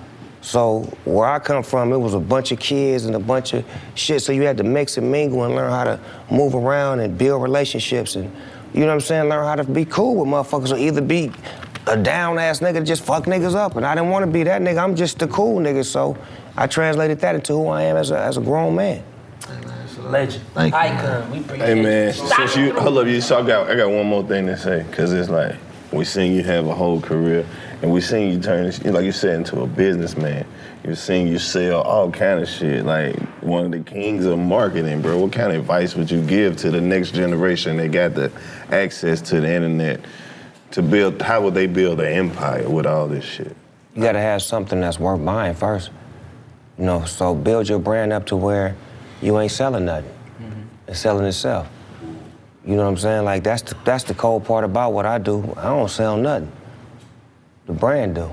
So where I come from, it was a bunch of kids and a bunch of shit. So you had to mix and mingle and learn how to move around and build relationships and you know what I'm saying? Learn how to be cool with motherfuckers or either be a down ass nigga that just fuck niggas up. And I didn't want to be that nigga. I'm just the cool nigga. So I translated that into who I am as a, as a grown man. Legend. Thank you, Icon. We appreciate Hey man, it. since you hold up, you so I got I got one more thing to say because it's like we seen you have a whole career and we seen you turn like you said into a businessman. You seen you sell all kind of shit like one of the kings of marketing, bro. What kind of advice would you give to the next generation that got the access to the internet to build? How would they build an empire with all this shit? You gotta have something that's worth buying first. You know, so build your brand up to where you ain't selling nothing. Mm-hmm. It's selling itself. You know what I'm saying? Like that's the, that's the cold part about what I do. I don't sell nothing. The brand do.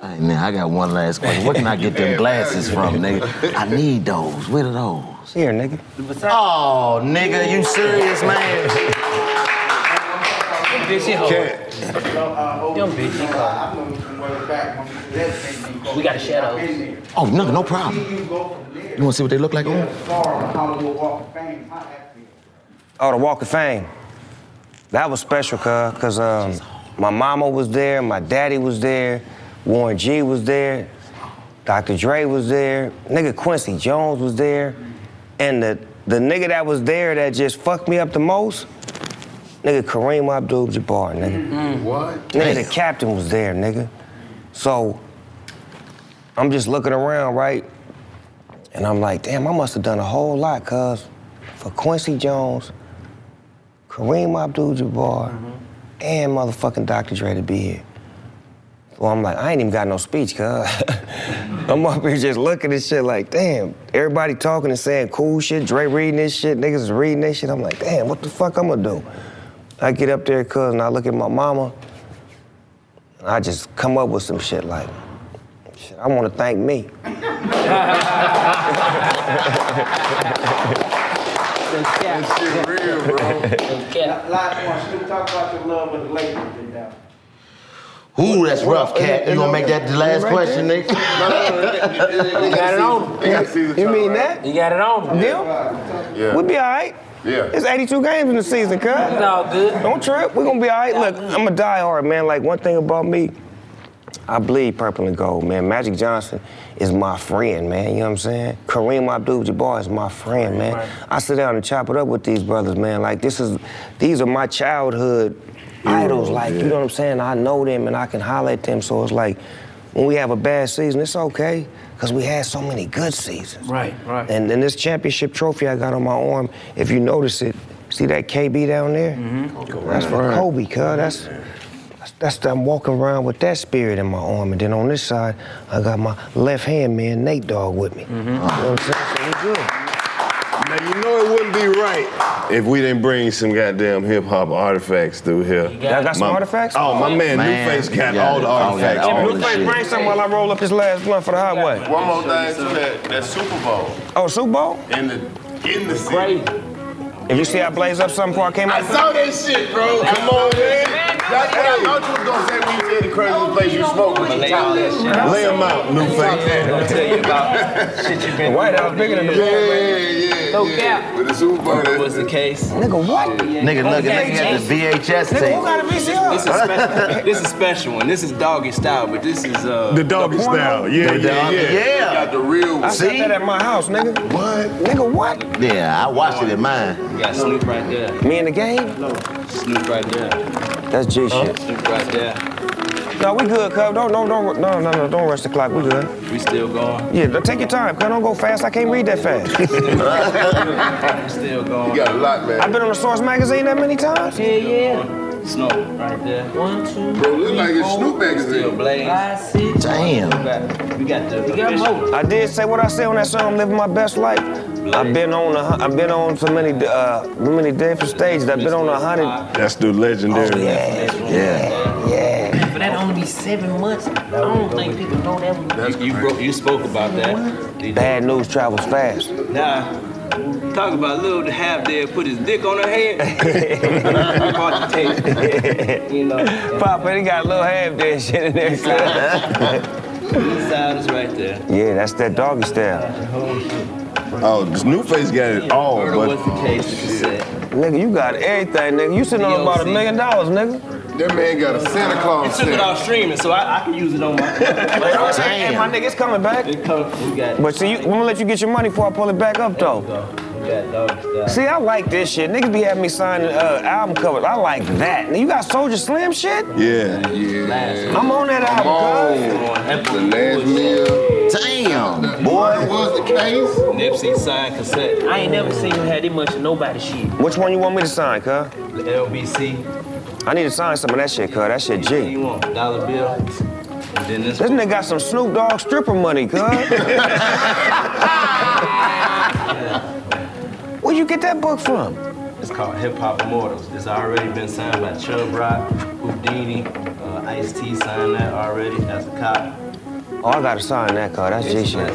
Hey, man, I got one last question. Where can I get them [laughs] glasses from, nigga? [laughs] I need those. Where are those? Here, nigga. Oh, nigga, you serious, man? Bitch, Them bitch, We got a shadow. Oh, no, no problem. You wanna see what they look like on? Oh, the Walk of Fame. That was special, cuz, cause um, my mama was there, my daddy was there, Warren G was there, Dr. Dre was there, nigga Quincy Jones was there, and the the nigga that was there that just fucked me up the most, nigga Kareem Abdul-Jabbar, nigga. Mm-hmm. What? Nigga, the captain was there, nigga. So I'm just looking around, right? And I'm like, damn, I must have done a whole lot, cuz for Quincy Jones, Kareem Abdul-Jabbar, mm-hmm. And motherfucking Dr. Dre to be here. Well, I'm like, I ain't even got no speech, cuz. [laughs] I'm up here just looking at shit like, damn, everybody talking and saying cool shit, Dre reading this shit, niggas is reading this shit. I'm like, damn, what the fuck I'm gonna do? I get up there, cuz, and I look at my mama, and I just come up with some shit like, shit, I wanna thank me. [laughs] That shit real, bro. [laughs] Last one, still talk about your love with the Lakers. and, Ooh, that's rough, cat. You gonna make that the last question, nigga? [laughs] You got it on. You mean that? You got it on. Deal? Yeah. We'll be all right. Yeah. It's 82 games in the season, cuz. It's all good. Don't trip. We're gonna be all right. Look, I'm a diehard, man. Like, one thing about me, I bleed purple and gold, man. Magic Johnson is my friend, man. You know what I'm saying? Kareem Abdul-Jabbar is my friend, man. I sit down and chop it up with these brothers, man. Like, this is, these are my childhood idols. Like, you know what I'm saying? I know them and I can holler at them. So it's like, when we have a bad season, it's okay, because we had so many good seasons. Right, right. And then this championship trophy I got on my arm, if you notice it, see that KB down there? Mm-hmm. That's for Right. Kobe, cuz. That's, that's, that's I'm walking around with that spirit in my arm. And then on this side, I got my left hand man, Nate Dogg, with me. You know what I'm saying? So we good. Now you know it wouldn't be right if we didn't bring some goddamn hip hop artifacts through here. Y'all got some My- artifacts? Oh, my man, Man, Newface got you got all it. the artifacts. all bro. the shit. bring some while I roll up this last blunt for the highway. One more thing to that, that Super Bowl Oh, Super Bowl? in the in the city. Great. If you see I blaze up something before I came out. I saw that shit, bro. Come on, man. That's what I thought you was gonna say when you said the craziest place you smoked was Lay all that shit out. Lay them out, Newface. I'll tell you about shit you The been White House bigger than the yeah, Yeah, yeah, No cap. With the Super Bowl. What was the case? Nigga, what? Nigga, look at the VHS Nigga, who tape. got a VCR? This is special. this is a special one. This is doggy style, but this is uh. The doggy porno? style. Yeah, yeah, yeah. Yeah. Got the real I one. said See? that at my house, nigga. What? Nigga, what? Yeah, I watched it in mine. You got Snoop right there. Me in the game? No, Snoop right there. That's G shit. Snoop right there. No, we good, cuz. Don't, don't, don't, no, no, no, don't rush the clock. We good. We still going. Yeah, take your time, cuz. Don't go fast. I can't read that fast. [laughs] We still going. You got a lot, man. I've been on the Source magazine that many times. Yeah, yeah. Snoop right there. One, two, Bro, look like it's Snoop Still magazine. blaze. five, six. Damn. We got, the. You got more. I did say what I said on that song, "Living My Best Life." I've been on a, hun- I've been on so many, uh, many different stages. I've been on a hundred. That's the legendary. Yeah, Yeah. yeah. For that only be seven months, I don't think people know that one. You, you, broke, you spoke about that. Bad news travels fast. Nah, Talk about little half dead put his dick on her head. Caught the tape. You know. Papa, he got a little half dead shit in there. Inside is right there. yeah, that's that doggy style. Oh, this new face got it all, but What's the case? The cassette. Nigga, you got everything, nigga. You sitting on about a million dollars, nigga. That man got a Santa Claus It took it set. off streaming, so I, I can use it on my. [laughs] Hey, my nigga, it's coming back. It come, we got. But see, you, I'm gonna let you get your money before I pull it back up, though. We got doggy. See, I like this shit. Niggas be having me sign uh, album covers. I like that. You got Soulja Slim shit? yeah. Yeah. I'm on that album, cuz. on. The last meal. Damn, That boy. was the case. Nipsey signed cassette. I ain't never seen him have this much of nobody shit. Which one you want me to sign, cuz? The LBC. I need to sign some of that shit, cuz. That shit What G. you want? Dollar bill. And then this. This nigga got some Snoop Dogg stripper money, cuz. [laughs] Where you get that book from? It's called Hip Hop Immortals. It's already been signed by Chubb Rock, Whodini, uh, Ice T signed that already as a cop. Oh, I gotta sign that, cuz. That's G shit.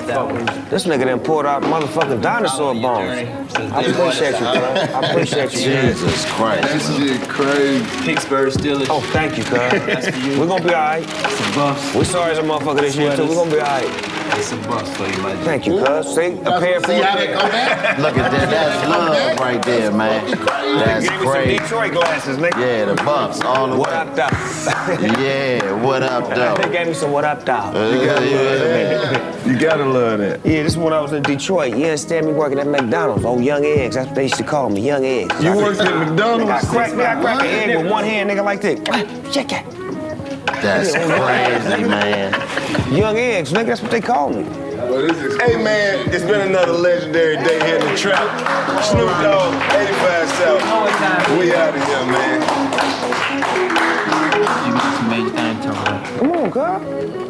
This nigga done pulled out motherfucking dinosaur bones. I appreciate you, cuz. I appreciate you. cuz. Jesus Christ. That shit crazy. Pittsburgh Steelers. Oh, thank you, cuz. That's for you. We're gonna be alright. It's a buff. We sorry as a motherfucker this year, too. We're gonna be alright. It's a buff for you, my G. Thank you, cuz. See, a pair See how they come back? Look at that. That's love right there, man. That's Give me some. Detroit glasses, nigga. Yeah, the buffs all the What way. up, though? [laughs] Yeah, what up, They gave me some what up, though. Uh, yeah. [laughs] You gotta love that. Yeah, this is when I was in Detroit. You understand me working at McDonald's. Oh, young eggs. That's what they used to call me, young eggs. You I- worked at I McDonald's? crack, I crack an egg with one hand, nigga, like this. Check it. That's [laughs] crazy, man. Young eggs, nigga, that's what they call me. Well, this is Hey man, it's been another legendary day here in the trap. Snoop Dogg, 85 South. We out of here, man. You got some major to. Come on, cuz.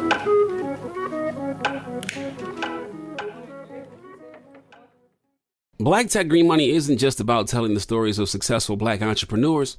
Black Tech Green Money isn't just about telling the stories of successful black entrepreneurs.